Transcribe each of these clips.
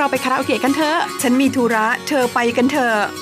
เราไปคาราโอเกะกันเถอะ ฉันมีธุระ เธอไปกันเถอะ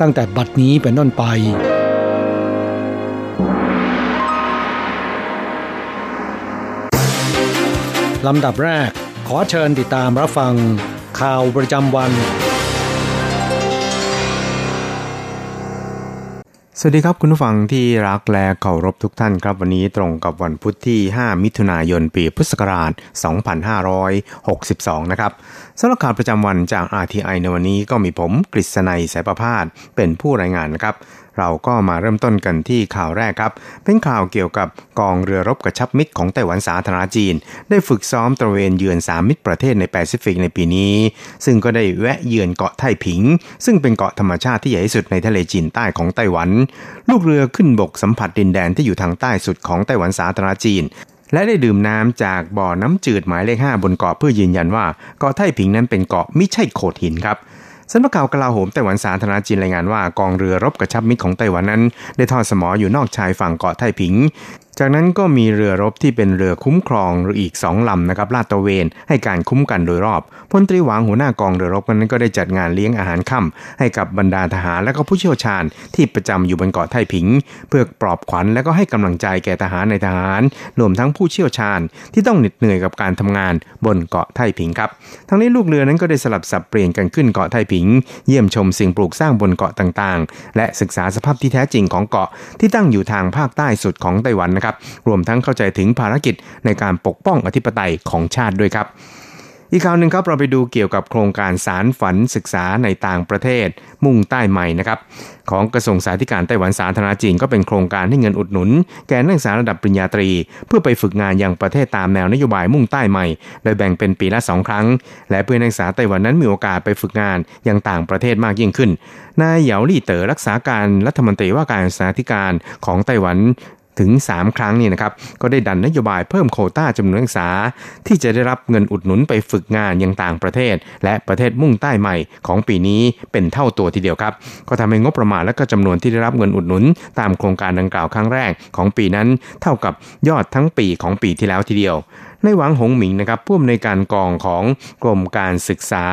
ตั้งแต่บัดนี้เป็นต้นไป ลำดับแรกขอเชิญติดตามรับฟังข่าวประจำวัน สวัสดีครับคุณผู้ฟังที่รักและเคารพทุกท่านครับวันนี้ตรงกับวันพุธที่ 5 มิถุนายน ปีพุทธศักราช 2562 นะครับสำหรับข่าวประจำวันจาก RTI ในวันนี้ก็มีผมกฤษณัยสายประพาสเป็นผู้รายงานนะครับ เราก็มาเริ่มต้นกันที่ข่าวแรกครับ เป็นข่าวเกี่ยวกับกองเรือรบกระชับมิตรของไต้หวันสาธารณรัฐจีน ได้ฝึกซ้อมตระเวนเยือนสามมิตรประเทศในแปซิฟิกในปีนี้ ซึ่งก็ได้แวะเยือนเกาะไท่ผิง ซึ่งเป็นเกาะธรรมชาติที่ใหญ่ที่สุดในทะเลจีนใต้ของไต้หวัน ลูกเรือขึ้นบกสัมผัสดินแดนที่อยู่ทางใต้สุดของไต้หวันสาธารณรัฐจีนและได้ดื่มน้ำจากบ่อน้ำจืดหมายเลข 5 บนเกาะเพื่อยืนยันว่าเกาะไทผิงนั้นเป็นเกาะไม่ใช่โขดหินครับ สำนักข่าวกลาโหมไต้หวันสาธารณจีนรายงานว่ากองเรือรบกระชับมิตรของไต้หวันนั้น ได้ทอดสมออยู่นอกชายฝั่งเกาะไทผิง จากนั้นก็มีเรือรบที่เป็นเรือคุ้มครองอีกสองลำนะครับลาดตระเวนให้การคุ้มกันโดยรอบพลตรีหวังหัวหน้ากองเรือรบนั้นก็ได้จัดงานเลี้ยงอาหารค่ำให้กับบรรดาทหารและก็ผู้เชี่ยวชาญที่ประจำอยู่บนเกาะไทผิง เพื่อปลอบขวัญและก็ให้กำลังใจแก่ทหารในทหารรวมทั้งผู้เชี่ยวชาญที่ต้องเหน็ดเหนื่อยกับการทำงานบนเกาะไทผิงครับทั้งนี้ลูกเรือนั้นก็ได้สลับสับเปลี่ยนกันขึ้นเกาะไทผิง เยี่ยมชมสิ่งปลูกสร้างบนเกาะต่างๆ และศึกษาสภาพที่แท้จริงของเกาะที่ตั้งอยู่ทางภาคใต้สุดของไต้หวันนะครับ รวมทั้งเข้าใจถึงภารกิจในการปกป้องอธิปไตยของชาติด้วยครับอีกข่าวหนึ่งครับเราไปดูเกี่ยวกับโครงการสารฝันศึกษาในต่างประเทศ มุ่งใต้ใหม่นะครับของกระทรวงสาธารณไต้หวันสาธารณจีนก็เป็นโครงการให้เงินอุดหนุน แก่นักศึกษาระดับปริญญาตรี เพื่อไปฝึกงานยังประเทศตามแนวนโยบายมุ่งใต้ใหม่ โดยแบ่งเป็นปีละสองครั้ง และเพื่อนักศึกษาไต้หวันนั้นมีโอกาสไปฝึกงานยังต่างประเทศมากยิ่งขึ้นนายเหยาลี่เต๋อรักษาการรัฐมนตรีว่าการศึกษาธิการของไต้หวัน ถึง 3 ครั้งนี่นะครับก็ได้ดันนโยบายเพิ่มโคต้าจำนวนนักศึกษา ที่จะได้รับเงินอุดหนุนไปฝึกงานยังต่างประเทศ และประเทศมุ่งใต้ใหม่ของปีนี้เป็นเท่าตัวทีเดียวครับ ก็ทำให้งบประมาณและก็จำนวนที่ได้รับเงินอุดหนุน ตามโครงการดังกล่าวครั้งแรกของปีนั้น เท่ากับยอดทั้งปีของปีที่แล้วทีเดียวในหวังหงหมิงนะครับผู้อำนวยการกองของกรมการศึกษา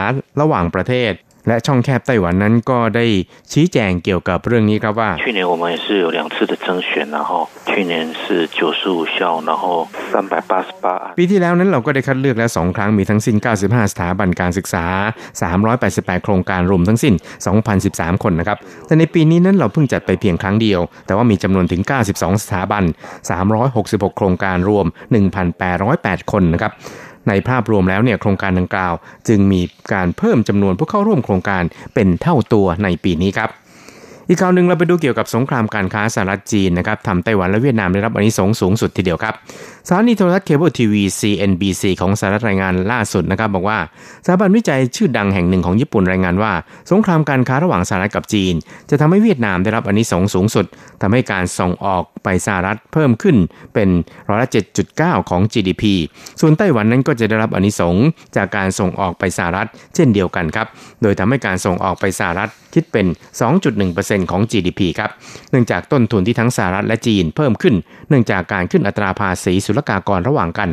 ระหว่างประเทศ และช่องแคบไต้หวันนั้นก็ได้ชี้แจงเกี่ยวกับเรื่องนี้ครับว่า去年我们也是有两次的征选然后去年是九十五校然后三百八十八ปีที่แล้วนั้นเราก็ได้คัดเลือกแล้วสองครั้งมีทั้งสิ้น 95 สถาบันการศึกษา 388 โครงการรวมทั้งสิ้น 2,013 คนนะครับ แต่ในปีนี้นั้นเราเพิ่งจัดไปเพียงครั้งเดียว แต่ว่ามีจำนวนถึง 92 สถาบัน 366 โครงการรวม 1,808 คนนะครับ ในภาพรวมแล้วเนี่ยโครงการดังกล่าว จึงมีการเพิ่มจำนวนผู้เข้าร่วมโครงการเป็นเท่าตัวในปีนี้ครับ อีกข่าวหนึ่งเราไปดูเกี่ยวกับสงครามการค้าสหรัฐจีนนะครับทำไต้หวันและเวียดนามได้รับอันนี้สงสูงสุดทีเดียวครับสถานีโทรทัศน์เคเบิลทีวี CNBC ของสหรัฐรายงานล่าสุดนะครับบอกว่าสถาบันวิจัยชื่อดังแห่งหนึ่งของญี่ปุ่นรายงานว่า สงครามการค้าระหว่างสหรัฐกับจีน จะทำให้เวียดนามได้รับอานิสงส์สูงสุดทำให้การส่งออกไปสหรัฐเพิ่มขึ้นเป็นร้อยละ7.9 ของ GDP ส่วนไต้หวันนั้นก็จะได้รับอานิสงส์จากการส่งออกไปสหรัฐเช่นเดียวกันครับโดยทำให้การส่งออกไปสหรัฐคิดเป็น 2.1%ของ GDP ครับ เนื่องจากต้นทุนที่ทั้งสหรัฐและจีนเพิ่มขึ้น เนื่องจากการขึ้นอัตราภาษีศุลกากรระหว่างกัน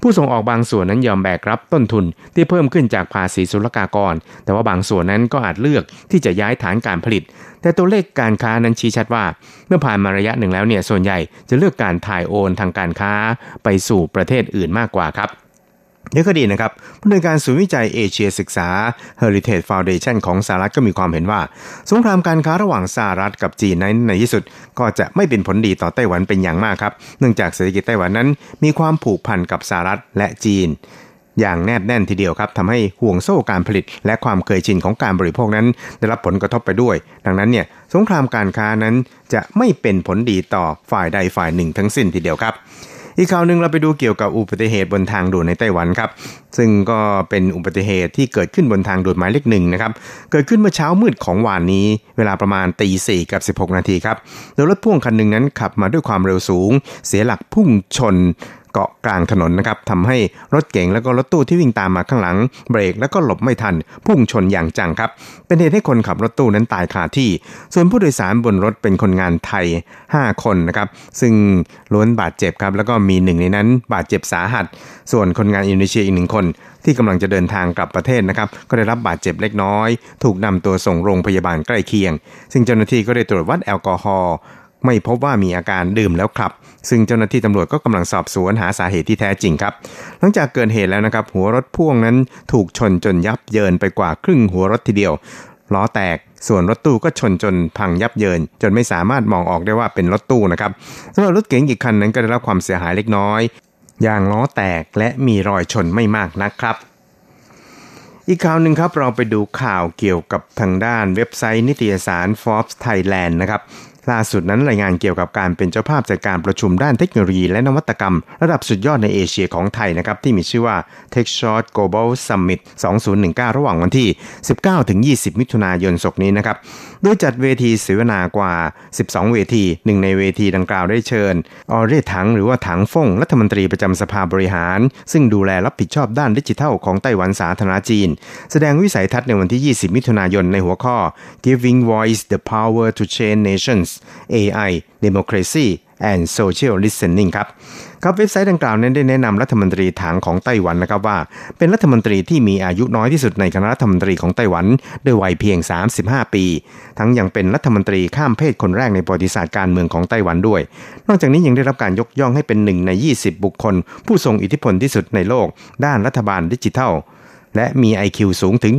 ผู้ส่งออกบางส่วนนั้นยอมแบกรับต้นทุนที่เพิ่มขึ้นจากภาษีศุลกากร แต่ว่าบางส่วนนั้นก็อาจเลือกที่จะย้ายฐานการผลิต แต่ตัวเลขการค้านั้นชี้ชัดว่า เมื่อผ่านมาระยะหนึ่งแล้วเนี่ยส่วนใหญ่จะเลือกการถ่ายโอนทางการค้าไปสู่ประเทศอื่นมากกว่าครับ เดี๋ยวก็ดีนะครับผู้ในการศูนย์วิจัยเอเชียศึกษา Heritage Foundation ของสหรัฐก็มีความเห็นว่า สงครามการค้าระหว่างสหรัฐกับจีนนั้นในที่สุด ก็จะไม่เป็นผลดีต่อไต้หวันเป็นอย่างมากครับ เนื่องจากเศรษฐกิจไต้หวันนั้น มีความผูกพันกับสหรัฐและจีน อย่างแนบแน่นทีเดียวครับทำให้ห่วงโซ่การผลิต และความเคยชินของการบริโภคนั้น ได้รับผลกระทบไปด้วย ดังนั้นเนี่ยสงครามการค้านั้นจะไม่เป็นผลดีต่อฝ่ายใดฝ่ายหนึ่งทั้งสิ้นทีเดียวครับ อีกข่าวหนึ่งเราไปดูเกี่ยวกับอุบัติเหตุบนทางด่วนในไต้หวันครับ ซึ่งก็เป็นอุบัติเหตุที่เกิดขึ้นบนทางด่วนหมายเลขหนึ่งนะครับ เกิดขึ้นเมื่อเช้ามืดของวานนี้ เวลาประมาณตีสี่กับ 16 นาทีครับโดยรถพ่วงคันหนึ่งนั้นขับมาด้วยความเร็วสูง เสียหลักพุ่งชน เกาะกลางถนนนะครับทำให้รถเก๋งแล้วก็รถตู้ที่วิ่งตามมาข้างหลัง เบรกแล้วก็หลบไม่ทัน พุ่งชนอย่างจังครับ เป็นเหตุให้คนขับรถตู้นั้นตายคาที่ ส่วนผู้โดยสารบนรถเป็นคนงานไทย 5 คนนะครับ ซึ่งล้วนบาดเจ็บครับ แล้วก็มีหนึ่งในนั้นบาดเจ็บสาหัส ส่วนคนงานอินโดนีเซียอีกหนึ่งคน ที่กำลังจะเดินทางกลับประเทศนะครับ ก็ได้รับบาดเจ็บเล็กน้อย ถูกนำตัวส่งโรงพยาบาลใกล้เคียง ซึ่งเจ้าหน้าที่ก็ได้ตรวจวัดแอลกอฮอล์ไม่พบว่ามีอาการดื่มแล้วขับ ซึ่งเจ้าหน้าที่ตำรวจก็กำลังสอบสวนหาสาเหตุที่แท้จริงครับ หลังจากเกิดเหตุแล้วนะครับ หัวรถพ่วงนั้นถูกชนจนยับเยินไปกว่าครึ่งหัวรถทีเดียวล้อแตกส่วนรถตู้ก็ชนจนพังยับเยิน จนไม่สามารถมองออกได้ว่าเป็นรถตู้นะครับสำหรับรถเก๋งอีกคันนั้นก็ได้รับความเสียหายเล็กน้อยยางล้อแตกและมีรอยชนไม่มากนะครับ อีกข่าวหนึ่งครับเราไปดูข่าวเกี่ยวกับทางด้านเว็บไซต์นิตยสาร Forbes Thailand นะครับ ล่าสุดนั้นรายงานเกี่ยวกับการเป็นเจ้าภาพจัดการประชุมด้านเทคโนโลยีและนวัตกรรม ระดับสุดยอดในเอเชียของไทยนะครับที่มีชื่อว่า TechShot Global Summit 2019 ระหว่างวันที่ 19-20 มิถุนายนศกนี้นะครับ โดยจัดเวทีเสวนากว่า 12 เวที หนึ่งในเวทีดังกล่าวได้เชิญ ออเรถังหรือว่าถังฟงรัฐมนตรีประจำสภาบริหาร ซึ่งดูแลรับผิดชอบด้านดิจิทัลของไต้หวันสาธารณจีน แสดงวิสัยทัศน์ในวันที่ 20 มิถุนายนในหัวข้อ Giving Voice the Power to Change Nations AI Democracy and Social Listening ครับครับเว็บไซต์ดังกล่าวนั้นได้แนะนำรัฐมนตรีถังของไต้หวันนะครับว่า เป็นรัฐมนตรีที่มีอายุน้อยที่สุดในคณะรัฐมนตรีของไต้หวันด้วยวัยเพียง 35 ปี ทั้งยังเป็นรัฐมนตรีข้ามเพศคนแรกในประวัติศาสตร์การเมืองของไต้หวันด้วย นอกจากนี้ยังได้รับการยกย่องให้เป็นหนึ่งใน 20 บุคคล ผู้ทรงอิทธิพลที่สุดในโลก ด้านรัฐบาลดิจิทัล และมี IQ สูงถึง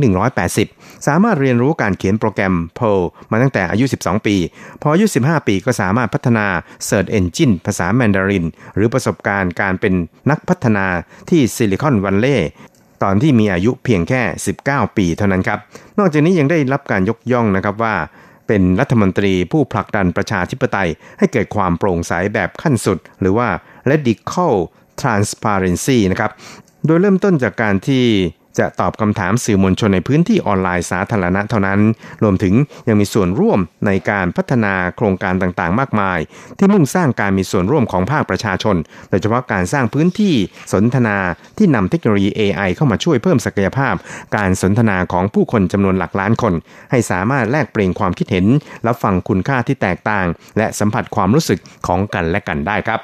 180 สามารถเรียนรู้การเขียนโปรแกรม Perl มาตั้งแต่อายุ 12 ปี พออายุ 15 ปีก็สามารถพัฒนา Search Engine ภาษาแมนดาริน หรือประสบการณ์การเป็นนักพัฒนาที่ซิลิคอนวัลเลย์ตอนที่มีอายุเพียงแค่ 19 ปีเท่านั้นครับ นอกจากนี้ยังได้รับการยกย่องนะครับว่าเป็นรัฐมนตรีผู้ผลักดันประชาธิปไตย ให้เกิดความโปร่งใสแบบขั้นสุด หรือว่า radical transparency นะครับ โดยเริ่มต้นจากการที่ จะตอบคำถามสื่อมวลชนในพื้นที่ออนไลน์สาธารณะเท่านั้น รวมถึงยังมีส่วนร่วมในการพัฒนาโครงการต่างๆ มากมาย ที่มุ่งสร้างการมีส่วนร่วมของภาคประชาชน โดยเฉพาะการสร้างพื้นที่สนทนาที่นำเทคโนโลยี AI เข้ามาช่วยเพิ่มศักยภาพ การสนทนาของผู้คนจำนวนหลักล้านคน ให้สามารถแลกเปลี่ยนความคิดเห็นรับฟังคุณค่าที่แตกต่าง และสัมผัสความรู้สึกของกันและกันได้ครับ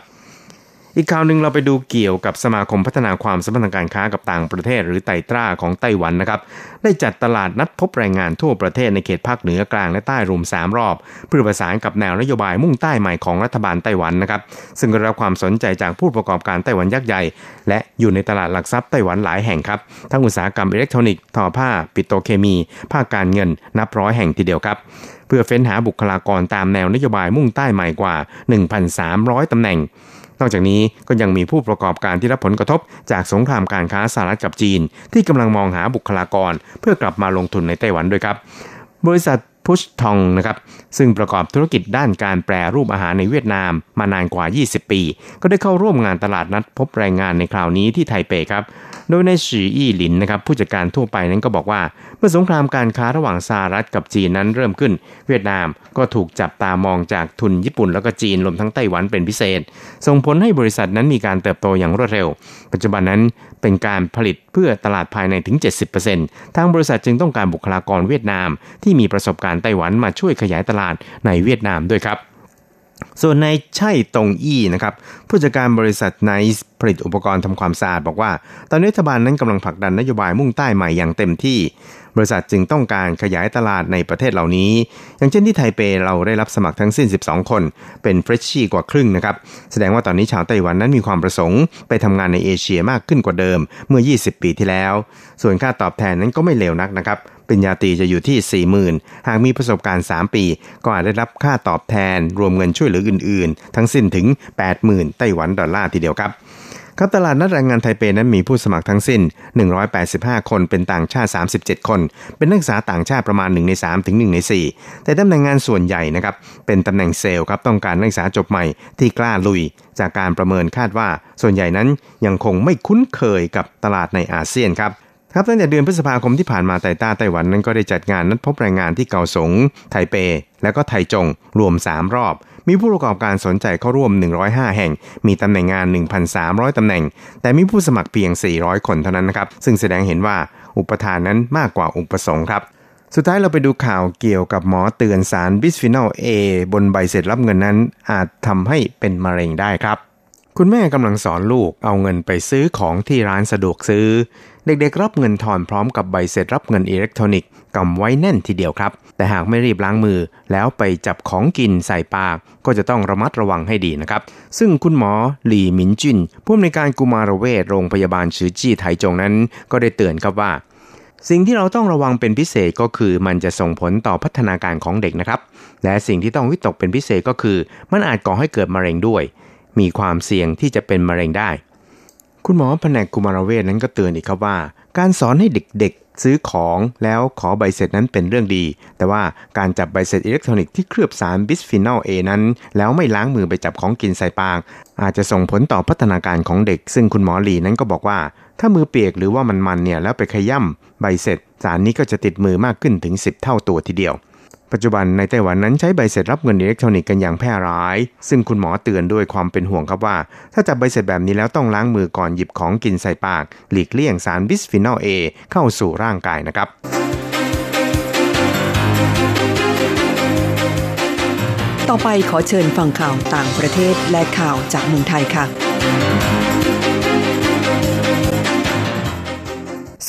อีกข่าวหนึ่งเราไปดูเกี่ยวกับสมาคมพัฒนาความสัมพันธ์ทางการค้ากับต่างประเทศ หรือไตรตราของไต้หวันนะครับได้จัดตลาดนัดพบแรงงานทั่วประเทศในเขตภาคเหนือกลางและใต้รวม 3 รอบ เพื่อประสานกับแนวนโยบายมุ่งใต้ใหม่ของรัฐบาลไต้หวันนะครับซึ่งได้รับความสนใจจากผู้ประกอบการไต้หวันยักษ์ใหญ่ และอยู่ในตลาดหลักทรัพย์ไต้หวันหลายแห่งครับทั้งอุตสาหกรรมอิเล็กทรอนิกส์ทอผ้า ปิโตรเคมี ภาคการเงิน นับร้อยแห่งทีเดียวครับเพื่อเฟ้นหาบุคลากรตามแนวนโยบายมุ่งใต้ใหม่กว่า 1,300ตำแหน่ง นอกจากนี้ก็ยังมีผู้ประกอบการที่รับผลกระทบจากสงครามการค้าสหรัฐกับจีน ที่กำลังมองหาบุคลากร เพื่อกลับมาลงทุนในไต้หวันด้วยครับ บริษัทพุชทองนะครับซึ่งประกอบธุรกิจด้านการแปรรูปอาหารในเวียดนามมานานกว่า 20 ปี ก็ได้เข้าร่วมงานตลาดนัดพบแรงงานในคราวนี้ที่ไทเปครับ โดยในฉีอี้หลินนะครับผู้จัดการทั่วไปนั้นก็บอกว่า เมื่อสงครามการค้าระหว่างสหรัฐกับจีนนั้นเริ่มขึ้น เวียดนามก็ถูกจับตามองจากทุนญี่ปุ่นแล้วก็จีนรวมทั้งไต้หวันเป็นพิเศษ ส่งผลให้บริษัทนั้นมีการเติบโตอย่างรวดเร็ว ปัจจุบันนั้นเป็นการผลิตเพื่อตลาดภายในถึง 70%ทางบริษัทจึงต้องการบุคลากรเวียดนาม ที่มีประสบการณ์ไต้หวันมาช่วยขยายตลาดในเวียดนามด้วยครับ ส่วนในใช่ตงอี้นะครับผู้จัดการบริษัทไนซ์ผลิตอุปกรณ์ทำความสะอาดบอกว่า ตอนนี้รัฐบาลนั้นกำลังผลักดันนโยบายมุ่งใต้ใหม่อย่างเต็มที่ บริษัทจึงต้องการขยายตลาดในประเทศเหล่านี้ อย่างเช่นที่ไทเปเราได้รับสมัครทั้งสิ้น 12 คน เป็นเฟรชชี่กว่าครึ่งนะครับ แสดงว่าตอนนี้ชาวไต้หวันนั้นมีความประสงค์ไปทำงานในเอเชียมากขึ้นกว่าเดิมเมื่อ 20 ปีที่แล้ว ส่วนค่าตอบแทนนั้นก็ไม่เลวนักนะครับ ปริญญาตรีจะอยู่ที่ 40,000 หากมีประสบการณ์ 3 ปี ก็อาจได้รับค่าตอบแทน รวมเงินช่วยเหลืออื่นๆ ทั้งสิ้นถึง 80,000 ไต้หวันดอลลาร์ทีเดียวครับครับตลาดนัดแรงงานไทเปนั้นมีผู้สมัครทั้งสิ้น 185 คนเป็นต่างชาติ 37 คน เป็นนักศึกษาต่างชาติประมาณ 1 ใน 3 ถึง 1 ใน 4 แต่ตำแหน่งงานส่วนใหญ่นะครับ เป็นตำแหน่งเซลล์ครับต้องการนักศึกษาจบใหม่ที่กล้าลุย จากการประเมินคาดว่า ส่วนใหญ่นั้นยังคงไม่คุ้นเคยกับตลาดในอาเซียนครับ ครับตั้งแต่เดือนพฤษภาคมที่ผ่านมาไต้ต้าไต้หวันนั้นก็ได้จัดงานนัดพบแรงงานที่เกาสง ไทเป และก็ไทจง รวม 3 รอบ มีผู้ประกอบการสนใจเข้าร่วม 105 แห่ง มีตำแหน่งงาน 1,300 ตำแหน่ง แต่มีผู้สมัครเพียง 400 คนเท่านั้นนะครับ ซึ่งแสดงเห็นว่าอุปทานนั้นมากกว่าอุปสงค์ครับสุดท้ายเราไปดูข่าวเกี่ยวกับหมอเตือนสารบิสฟีนอล A บนใบเสร็จรับเงินนั้น อาจทำให้เป็นมะเร็งได้ครับ คุณแม่กำลังสอนลูกเอาเงินไปซื้อของที่ร้านสะดวกซื้อ เด็กๆรับเงินทอนพร้อมกับใบเสร็จรับเงินอิเล็กทรอนิกส์กำไว้แน่นทีเดียวครับ แต่หากไม่รีบล้างมือ แล้วไปจับของกินใส่ปากก็จะต้องระมัดระวังให้ดีนะครับ ซึ่งคุณหมอหลี่หมินจินผู้อำนวยการกุมารเวชโรงพยาบาลฉือจี้ไถจงนั้น ก็ได้เตือนครับว่า สิ่งที่เราต้องระวังเป็นพิเศษก็คือ มันจะส่งผลต่อพัฒนาการของเด็กนะครับ และสิ่งที่ต้องวิตกเป็นพิเศษก็คือ มันอาจก่อให้เกิดมะเร็งด้วย มีความเสี่ยงที่จะเป็นมะเร็งได้ คุณหมอแผนกกุมารเวชนั้นก็เตือนอีกครับว่า การสอนให้เด็กๆ ซื้อของแล้วขอใบเสร็จนั้นเป็นเรื่องดี แต่ว่าการจับใบเสร็จอิเล็กทรอนิกส์ที่เคลือบสารบิสฟีนอลเอนั้น แล้วไม่ล้างมือไปจับของกินใส่ปาก อาจจะส่งผลต่อพัฒนาการของเด็ก ซึ่งคุณหมอหลีนั้นก็บอกว่า ถ้ามือเปียกหรือว่ามันมันเนี่ยแล้วไปขยำใบเสร็จสารนี้ก็จะติดมือมากขึ้นถึง 10 เท่าตัวทีเดียว ปัจจุบันในไต้หวันนั้นใช้ใบเสร็จรับเงินอิเล็กทรอนิกส์กันอย่างแพร่หลาย ซึ่งคุณหมอเตือนด้วยความเป็นห่วงครับว่า ถ้าจับใบเสร็จแบบนี้แล้วต้องล้างมือก่อนหยิบของกินใส่ปาก หลีกเลี่ยงสารบิสฟีนอลเอเข้าสู่ร่างกายนะครับต่อไปขอเชิญฟังข่าวต่างประเทศและข่าวจากเมืองไทยค่ะ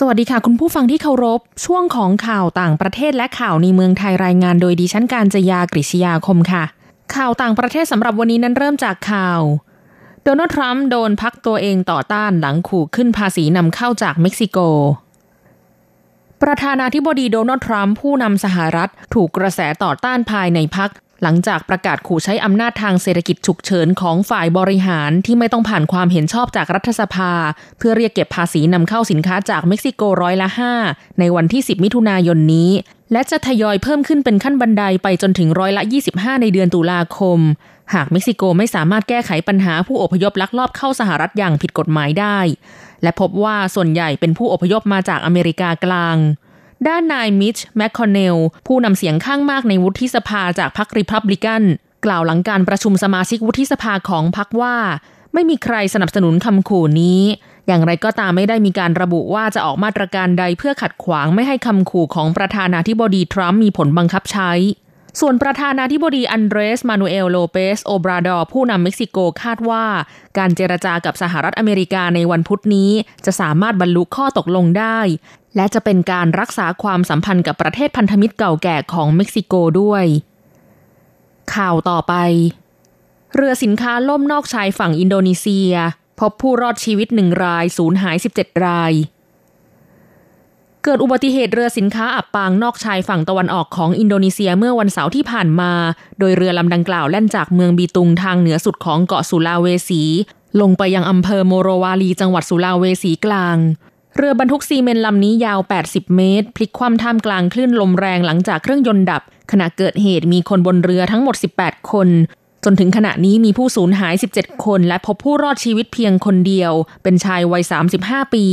สวัสดีค่ะ คุณผู้ฟังที่เคารพ ช่วงของข่าวต่างประเทศและข่าวในเมืองไทยรายงานโดยดิฉันการจยากริชยาคมค่ะ ข่าวต่างประเทศสำหรับวันนี้นั้นเริ่มจากข่าว โดนัลด์ทรัมป์โดนพักตัวเองต่อต้านหลังขู่ขึ้นภาษีนำเข้าจากเม็กซิโก ประธานาธิบดีโดนัลด์ทรัมป์ผู้นำสหรัฐ ถูกกระแสต่อต้านภายในพัก หลังจากประกาศขู่ใช้อำนาจทางเศรษฐกิจฉุกเฉินของฝ่ายบริหารที่ไม่ต้องผ่านความเห็นชอบจากรัฐสภา เพื่อเรียกเก็บภาษีนำเข้าสินค้าจากเม็กซิโกร้อยละ 5 ในวันที่ 10 มิถุนายนนี้ และจะทยอยเพิ่มขึ้นเป็นขั้นบันไดไปจนถึงร้อยละ 25 ในเดือนตุลาคม หากเม็กซิโกไม่สามารถแก้ไขปัญหาผู้อพยพลักลอบเข้าสหรัฐอย่างผิดกฎหมายได้ และพบว่าส่วนใหญ่เป็นผู้อพยพมาจากอเมริกากลาง ด้านนายมิชแมคคอนเนล ผู้นำเสียงข้างมากในวุฒิสภาจากพรรคริพับลิกัน กล่าวหลังการประชุมสมาชิกวุฒิสภาของพรรคว่า ไม่มีใครสนับสนุนคำขู่นี้ อย่างไรก็ตามไม่ได้มีการระบุว่าจะออกมาตรการใดเพื่อขัดขวางไม่ให้คำขู่ของประธานาธิบดีทรัมป์มีผลบังคับใช้ ส่วนประธานาธิบดีอันเดรส มานูเอล โลเปส โอบราดอร์ผู้นำเม็กซิโกคาดว่า การเจรจากับสหรัฐอเมริกาในวันพุธนี้ จะสามารถบรรลุข้อตกลงได้ และจะเป็นการรักษาความสัมพันธ์กับประเทศพันธมิตรเก่าแก่ของเม็กซิโกด้วย ข่าวต่อไป เรือสินค้าล่มนอกชายฝั่งอินโดนีเซีย พบผู้รอดชีวิตหนึ่งรายสูญหาย 17 ราย เกิดอุบัติเหตุเรือสินค้าอับปางนอกชายฝั่งตะวันออกของอินโดนีเซียเมื่อวันเสาร์ที่ผ่านมา โดยเรือลำดังกล่าวแล่นจากเมืองบีตุงทางเหนือสุดของเกาะสุลาเวสีลงไปยังอำเภอโมโรวาลีจังหวัดสุลาเวสีกลาง เรือบรรทุกซีเมนต์ลำนี้ยาว 80 เมตร พลิกคว่ำท่ามกลางคลื่นลมแรงหลังจากเครื่องยนต์ดับ ขณะเกิดเหตุมีคนบนเรือทั้งหมด 18 คน จนถึงขณะนี้มีผู้สูญหาย 17 คน และพบผู้รอดชีวิตเพียงคนเดียว เป็นชายวัย 35 ปี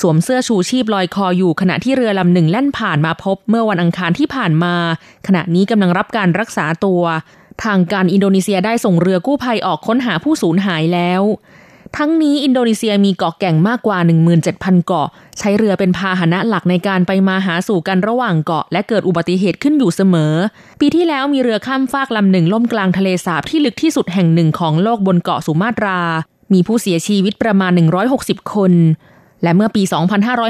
สวมเสื้อชูชีพลอยคออยู่ขณะที่เรือลำหนึ่งแล่นผ่านมาพบเมื่อวันอังคารที่ผ่านมา ขณะนี้กำลังรับการรักษาตัวทางการอินโดนีเซียได้ส่งเรือกู้ภัยออกค้นหาผู้สูญหายแล้ว ทั้งนี้อินโดนีเซียมีเกาะแก่งมากกว่า 17,000 เกาะ ใช้เรือเป็นพาหนะหลักในการไปมาหาสู่กันระหว่างเกาะ และเกิดอุบัติเหตุขึ้นอยู่เสมอ ปีที่แล้วมีเรือข้ามฟากลำหนึ่งล่มกลางทะเลสาบที่ลึกที่สุดแห่งหนึ่งของโลกบนเกาะสุมาตรา มีผู้เสียชีวิตประมาณ 160 คน และเมื่อปี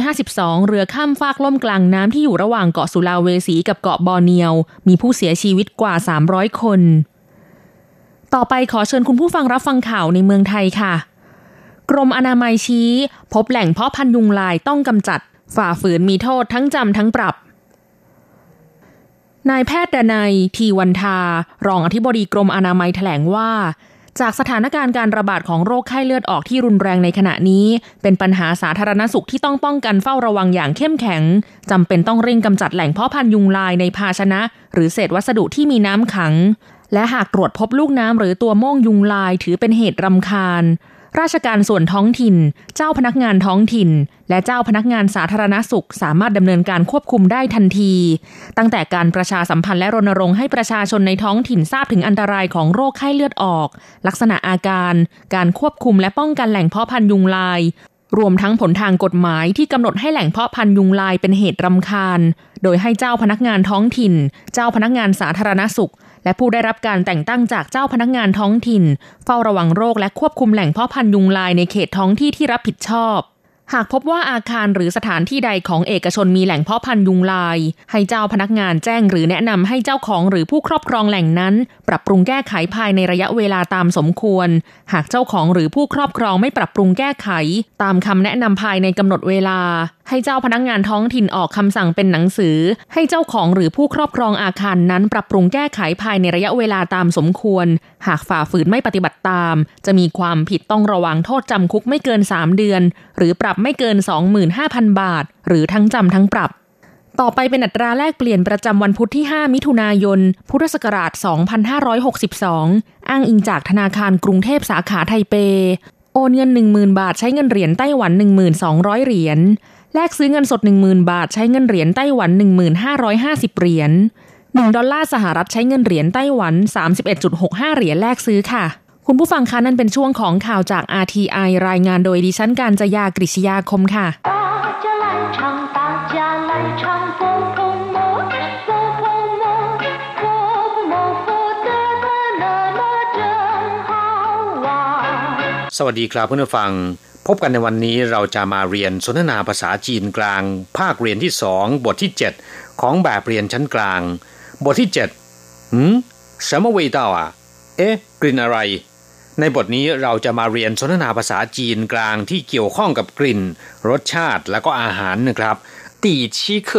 2552 เรือข้ามฟากล่มกลางน้ำที่อยู่ระหว่างเกาะสุลาเวสีกับเกาะบอร์เนียว มีผู้เสียชีวิตกว่า 300 คน ต่อไปขอเชิญคุณผู้ฟังรับฟังข่าวในเมืองไทยค่ะ กรมอนามัยชี้ พบแหล่งเพาะพันธุ์ยุงลายต้องกำจัด ฝ่าฝืนมีโทษทั้งจำทั้งปรับนายแพทย์ดนัยทีวันทา รองอธิบดีกรมอนามัยแถลงว่า จากสถานการณ์การระบาดของโรคไข้เลือดออกที่รุนแรงในขณะนี้ เป็นปัญหาสาธารณสุขที่ต้องป้องกันเฝ้าระวังอย่างเข้มแข็งจำเป็นต้องเร่งกำจัดแหล่งเพาะพันธุ์ยุงลายในภาชนะ หรือเศษวัสดุที่มีน้ำขัง และหากตรวจพบลูกน้ำหรือตัวโม่งยุงลายถือเป็นเหตุรำคาญ ราชการส่วนท้องถิ่น เจ้าพนักงานท้องถิ่น และเจ้าพนักงานสาธารณสุข สามารถดำเนินการควบคุมได้ทันที ตั้งแต่การประชาสัมพันธ์และรณรงค์ให้ประชาชนในท้องถิ่นทราบถึงอันตรายของโรคไข้เลือดออก ลักษณะอาการ การควบคุมและป้องกันแหล่งเพาะพันธุ์ยุงลาย รวมทั้งผลทางกฎหมายที่กำหนดให้แหล่งเพาะพันธุ์ยุงลายเป็นเหตุรำคาญ โดยให้เจ้าพนักงานท้องถิ่น เจ้าพนักงานสาธารณสุข และผู้ได้รับการแต่งตั้งจากเจ้าพนักงานท้องถิ่น เฝ้าระวังโรคและควบคุมแหล่งเพาะพันธุ์ยุงลายในเขตท้องที่ที่รับผิดชอบ หากพบว่าอาคารหรือสถานที่ใดของเอกชนมีแหล่งเพาะพันธุ์ยุงลาย ให้เจ้าพนักงานแจ้งหรือแนะนำให้เจ้าของหรือผู้ครอบครองแหล่งนั้น ปรับปรุงแก้ไขภายในระยะเวลาตามสมควร หากเจ้าของหรือผู้ครอบครองไม่ปรับปรุงแก้ไข ตามคำแนะนำภายในกำหนดเวลา ให้เจ้าพนักงงานท้องถิ่นออกคำสั่งเป็นหนังสือ ให้เจ้าของหรือผู้ครอบครองอาคารนั้น ปรับปรุงแก้ไขภายในระยะเวลาตามสมควร หากฝ่าฝืนไม่ปฏิบัติตาม จะมีความผิดต้องระวังโทษจำคุกไม่เกิน 3 เดือน หรือปรับไม่เกิน 25,000 บาท หรือทั้งจำทั้งปรับ ต่อไปเป็นอัตราแลกเปลี่ยนประจำวันพุธที่ 5 มิถุนายน พุทธศักราช 2562 อ้างอิงจากธนาคารกรุงเทพสาขาไทเป โอนเงิน 10,000 บาทใช้เงินเหรียญไต้หวัน 1200 เหรียญ แลกซื้อเงินสด 10,000 บาทใช้เงินเหรียญไต้หวัน 1550 เหรียญ 1 ดอลลาร์สหรัฐใช้เงินเหรียญไต้หวัน 31.65 เหรียญแลกซื้อค่ะ คุณผู้ฟังคะนั่นเป็นช่วงของข่าวจาก RTI รายงานโดยดิฉันการจยากริชยาคมค่ะสวัสดีครับเพื่อนผู้ฟัง พบกันในวันนี้เราจะมาเรียนสนทนาภาษาจีนกลาง ภาคเรียนที่สองบทที่ 7 ของแบบเรียนชั้นกลาง บทที่7หืม什么味道อ่ะ เอ๊ะ กลิ่นอะไร ในบทนี้เราจะมาเรียนสนทนาภาษาจีนกลางที่เกี่ยวข้องกับกลิ่น รสชาติและก็อาหารนะครับ第七课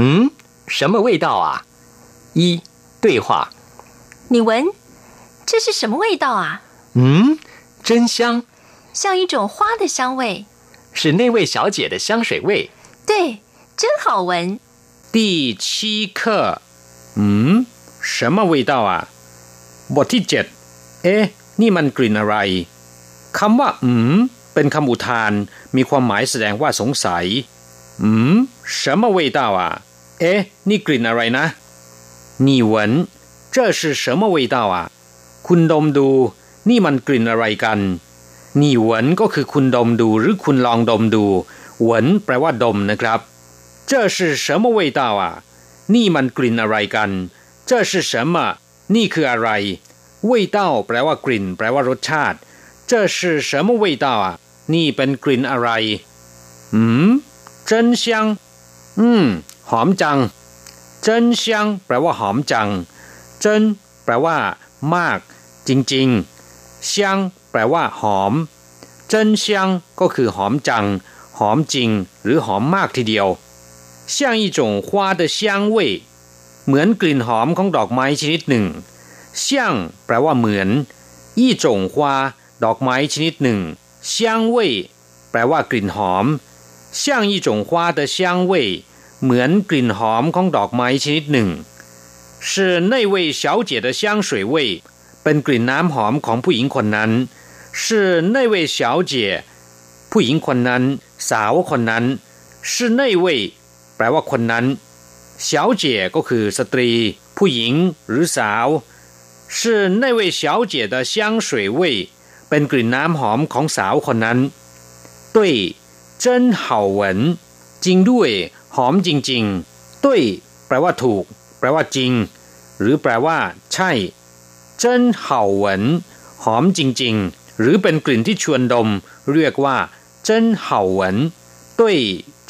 嗯什么味道啊一对话你闻这是什么味道啊嗯真香，像一种花的香味，是那位小姐的香水味。对，真好闻。第七课， 嗯，什么味道啊？บทที่เจ็ดเอ๊ะ นี่มันกลิ่นอะไรคำว่า อืม เป็นคำอุทาน มีความหมายแสดงว่าสงสัย อืม什么味道啊เอ๊ะ นี่กลิ่นอะไรนะ你闻这是什么味道啊คุณดมดูนี่มันกลิ่นอะไรกันนี่หวนก็คือคุณดมดูหรือคุณลองดมดูหวนแปลว่าดมนะครับ这是什么味道啊 นี่มันกลิ่นอะไรกัน这是什么นี่คืออะไร味道แปลว่ากลิ่น แปลว่ารสชาติ这是什么味道啊นี่เป็นกลิ่นอะไรอืม真香อืมหอมจัง真香แปลว่าหอมจัง真แปลว่า มาก จริง ๆ香แปลว่าหอม真香ก็คือหอมจัง หอมจริง หรือหอมมากทีเดียว 像一种花的香味เหมือนกลิ่นหอมของดอกไม้ชนิดหนึ่ง像แปลว่าเหมือน一种花ดอกไม้ชนิดหนึ่ง香味แปลว่ากลิ่นหอม像一种花的香味เหมือนกลิ่นหอมของดอกไม้ชนิดหนึ่ง是那位小姐的香水味เป็นกลิ่นน้ำหอมของผู้หญิงคนนั้น是那位小姐ผู้หญิงคนนั้น สาวคนนั้น是那位 แปลว่าคนนั้น小姐ก็คือสตรี ผู้หญิง หรือสาว是那位小姐的香水味เป็นกลิ่นน้ำหอมของสาวคนนั้น对真好闻จริงด้วย หอมจริงๆด้วยแปลว่าถูก แปลว่าจริง หรือแปลว่า ใช่真好闻หอมจริงๆ หรือเป็นกลิ่นที่ชวนดม เรียกว่า真好闻对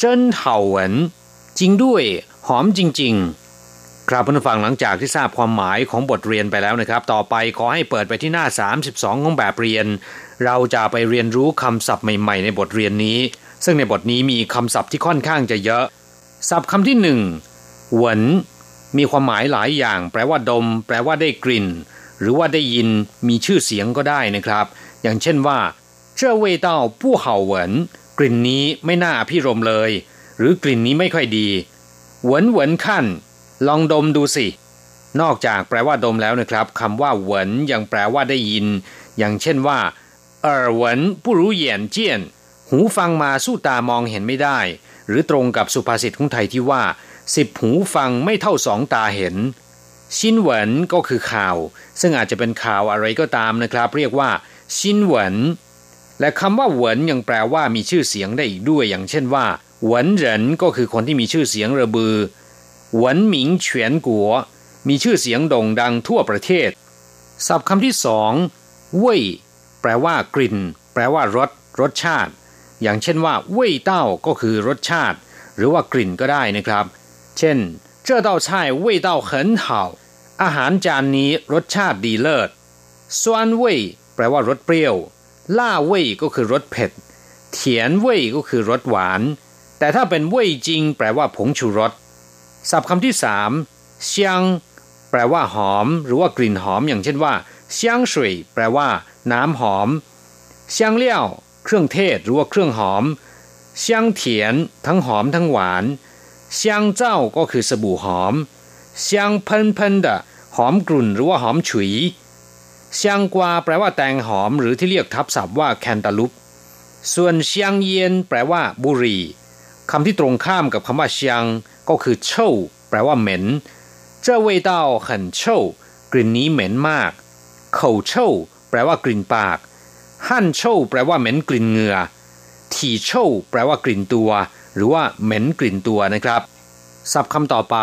真好闻จ จริงด้วย หอมจริง ๆ ครับเพื่อนฟังหลังจากที่ทราบความหมายของบทเรียนไปแล้วนะครับ ต่อไปขอให้เปิดไปที่หน้า 32 ของแบบเรียน เราจะไปเรียนรู้คำศัพท์ใหม่ ๆ ในบทเรียนนี้ ซึ่งในบทนี้มีคำศัพท์ที่ค่อนข้างจะเยอะ ศัพท์คำที่หนึ่งหวนมีความหมายหลายอย่าง แปลว่าดม แปลว่าได้กลิ่น หรือว่าได้ยินมีชื่อเสียงก็ได้นะครับ อย่างเช่นว่าเจ้าเวต้าผู้เห่าหวนกลิ่นนี้ไม่น่าพิรมเลย หรือกลิ่นนี้ไม่ค่อยดีหวนหวนขั้น ลองดมดูสิ นอกจากแปลว่าดมแล้วนะครับคำว่าหวนยังแปลว่าได้ยิน อย่างเช่นว่าเออหวนผู้หูฟังมาสู้ตามองเห็นไม่ได้ หรือตรงกับสุภาษิตของไทยที่ว่าสิบหูฟังไม่เท่าสองตาเห็น ชินหวนก็คือข่าว ซึ่งอาจจะเป็นข่าวอะไรก็ตามนะครับ เรียกว่าชินหวนและคำว่าหวนยังแปลว่ามีชื่อเสียงได้อีกด้วยอย่างเช่นว่า หวนเหรินก็คือคนที่มีชื่อเสียงระบือหวนหมิงเฉียนกัว มีชื่อเสียงโด่งดังทั่วประเทศ ศัพท์คำที่สองเว่ยแปลว่ากลิ่น แปลว่ารสรสชาติ อย่างเช่นว่าเว่ยเต้าก็คือรสชาติ หรือว่ากลิ่นก็ได้นะครับ เช่นเจ้าเต้าช่เว่ยเต้าเหินเห่าอาหารจานนี้รสชาติดีเลิศซวนเว่ยแปลว่ารสเปรี้ยว ล่าเว่ยก็คือรสเผ็ด เถียนเว่ยก็คือรสหวาน แต่ถ้าเป็นเว่ยจิงแปลว่าผงชูรสศัพท์คำที่สามเซียงแปลว่าหอม หรือว่ากลิ่นหอม อย่างเช่นว่าเซียงสุยแปลว่า น้ำหอมเซียงเลี่ยว เครื่องเทศหรือว่าเครื่องหอมเซียงเถียน ทั้งหอมทั้งหวานเซียงเจ้าก็คือสบู่หอมเซียงเพิ่นเพิ่นดหอมกลุ่นหรือว่าหอมฉุยเซียงกวาแปลว่าแตงหอม หรือที่เรียกทับศัพท์ว่าแคนตาลูปส่วนเซียงเย็นแปลว่าบุหรี่ คำที่ตรงข้ามกับคำว่าเซียงก็คือเช่าแปลว่าเหม็น这味道很臭กลิ่นนี้เหม็นมากเข่าเช่าแปลว่ากลิ่นปากหั่นเช่าแปลว่าเหม็นกลิ่นเหงื่อถี่เช่าแปลว่ากลิ่นตัว หรือว่าเหม็นกลิ่นตัวนะครับศัพท์คำต่อไป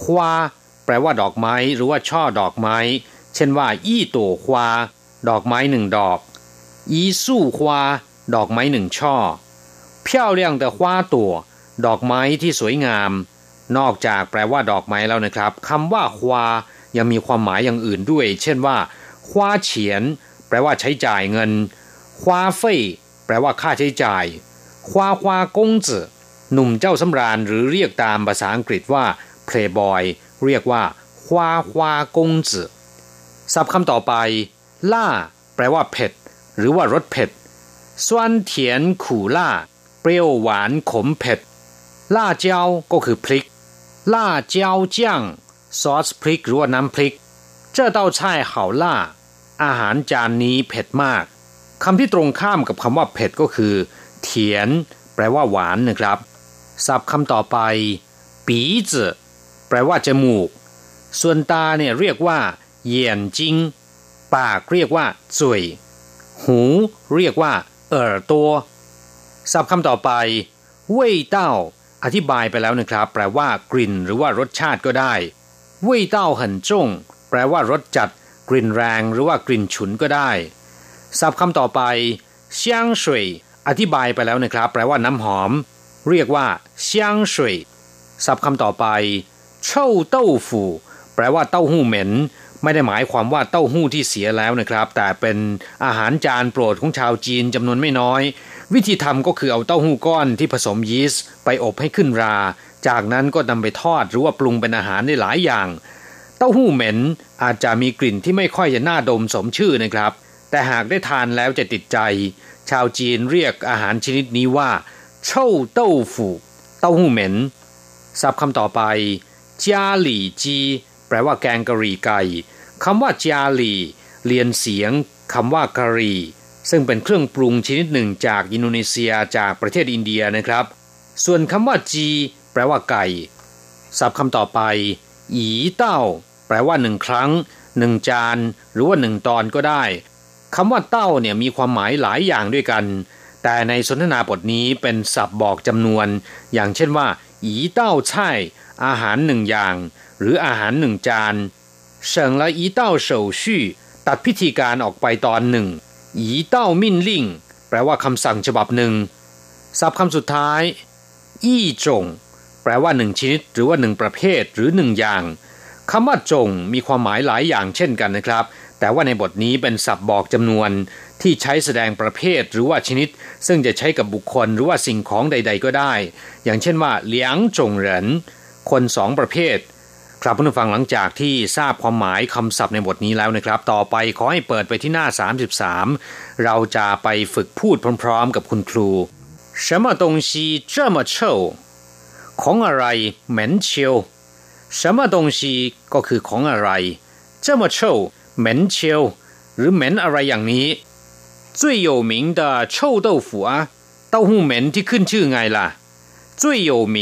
ฮวาแปลว่าดอกไม้หรือว่าช่อดอกไม้ เช่นว่าอี้ตัวฮวาดอกไม้หนึ่งดอกอีสู้ฮวาดอกไม้หนึ่งช่อ 漂亮的花朵ดอกไม้ที่สวยงาม นอกจากแปลว่าดอกไม้แล้วนะครับคำว่าฮวายังมีความหมายอย่างอื่นด้วย เช่นว่าฮวาเฉียนแปลว่าใช้จ่ายเงินฮวาเฟ่แปลว่าค่าใช้จ่ายฮวาฮวากงจืหนุ่มเจ้าสำราญหรือเรียกตามภาษาอังกฤษว่า playboy เรียกว่าฮวาฮวากงจืศัพท์คำต่อไป ล่า แปลว่าเผ็ด หรือว่ารสเผ็ด酸甜苦辣 เปรี้ยวหวานขมเผ็ดล่าเจ้าก็คือพริกล่าเจ้าจ้างซอสพริกหรือว่าน้ำพริกเจ้าเต้าช่เห่าล่าอาหารจานนี้เผ็ดมากคำที่ตรงข้ามกับคำว่าเผ็ดก็คือ เถียน แปลว่าหวานนะครับศัพท์คำต่อไปปีจืแปลว่าจมูก ส่วนตาเนี่ยเรียกว่าเหยียนจิงปากเรียกว่าจุยหู เรียกว่าเอ่อตัว ศัพท์คำต่อไปเว่ยเต้า อธิบายไปแล้วนะครับ แปลว่ากลิ่นหรือว่ารสชาติก็ได้เว่ยเต้าหันจงแปลว่ารสจัด กลิ่นแรงหรือว่ากลิ่นฉุนก็ได้ ศัพท์คำต่อไปเซียงสุยอธิบายไปแล้วนะครับ แปลว่าน้ำหอม เรียกว่าเซียงสุยศัพท์คำต่อไปเช่าเต้าฝูแปลว่าเต้าหู้เหม็น ไม่ได้หมายความว่าเต้าหู้ที่เสียแล้วนะครับ แต่เป็นอาหารจานโปรดของชาวจีนจำนวนไม่น้อย วิธีทำก็คือเอาเต้าหู้ก้อนที่ผสมยีสต์ไปอบให้ขึ้นรา จากนั้นก็นำไปทอดหรือว่าปรุงเป็นอาหารได้หลายอย่าง เต้าหู้เหม็นอาจจะมีกลิ่นที่ไม่ค่อยจะน่าดมสมชื่อนะครับ แต่หากได้ทานแล้วจะติดใจ ชาวจีนเรียกอาหารชนิดนี้ว่าเช่าเต้าฝูเต้าหู้เหม็นศัพท์คำต่อไปจ้าหลี่จี แปลว่าแกงกะหรี่ไก่คำว่าจาหลีเรียนเสียงคำว่ากะหรี่ ซึ่งเป็นเครื่องปรุงชนิดหนึ่งจากอินโดนีเซียจากประเทศอินเดียนะครับ ส่วนคำว่าจี แปลว่าไก่ศัพท์คำต่อไปอีเต้า แปลว่าหนึ่งครั้งหนึ่งจาน หรือว่าหนึ่งตอนก็ได้คำว่าเต้าเนี่ยมีความหมายหลายอย่างด้วยกัน แต่ในสนทนาบทนี้เป็นศัพท์บอกจำนวน อย่างเช่นว่าอีเต้าใช่ อาหารหนึ่งอย่าง หรืออาหารหนึ่งจานเฉิงละอีเต้า手续ตัดพิธีการออกไปตอนหนึ่ง อีเต้ามิ่นลิ่ง แปลว่าคำสั่งฉบับหนึ่งศัพท์คำสุดท้าย อี้จง แปลว่าหนึ่งชนิด หรือว่าหนึ่งประเภทหรือหนึ่งอย่างคำว่าจงมีความหมายหลายอย่างเช่นกันนะครับ แต่ว่าในบทนี้เป็นศัพท์บอกจำนวนที่ใช้แสดงประเภทหรือว่าชนิด ซึ่งจะใช้กับบุคคลหรือว่าสิ่งของใด ๆ ก็ได้ อย่างเช่นว่า เหลียงจงเหรินคนสองประเภท ครับผู้ฟังหลังจากที่ทราบความหมายคำศัพท์ในบทนี้แล้วนะครับ ต่อไปขอให้เปิดไปที่หน้า 33 เราจะไปฝึกพูดพร้อมๆกับคุณครู什么东西这么臭ของอะไรเหม็นเชียว什么东西ก็คือของอะไร这么臭เหม็นเชียวหรือเหม็นอะไรอย่างนี้最有名的臭豆腐啊เต้าหู้เหม็นที่ขึ้นชื่อไงล่ะ最有名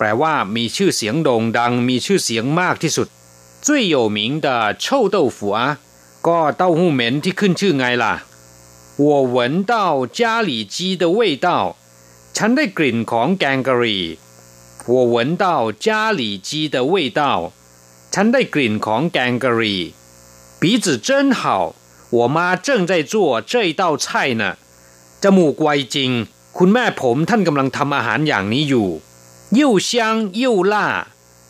แปลว่ามีชื่อเสียงโด่งดังมีชื่อเสียงมากที่สุด最有名的臭豆腐啊ก็เต้าหู้เหม็นที่ขึ้นชื่อไงล่ะ我闻到家里鸡的味道ฉันได้กลิ่นของแกงกะหรี่我闻到家里鸡的味道ฉันได้กลิ่นของแกงกะหรี่鼻子真好我妈正在做这一道菜呢จมูกไวจริง คุณแม่ผมท่านกำลังทำอาหารอย่างนี้อยู่ 又香又辣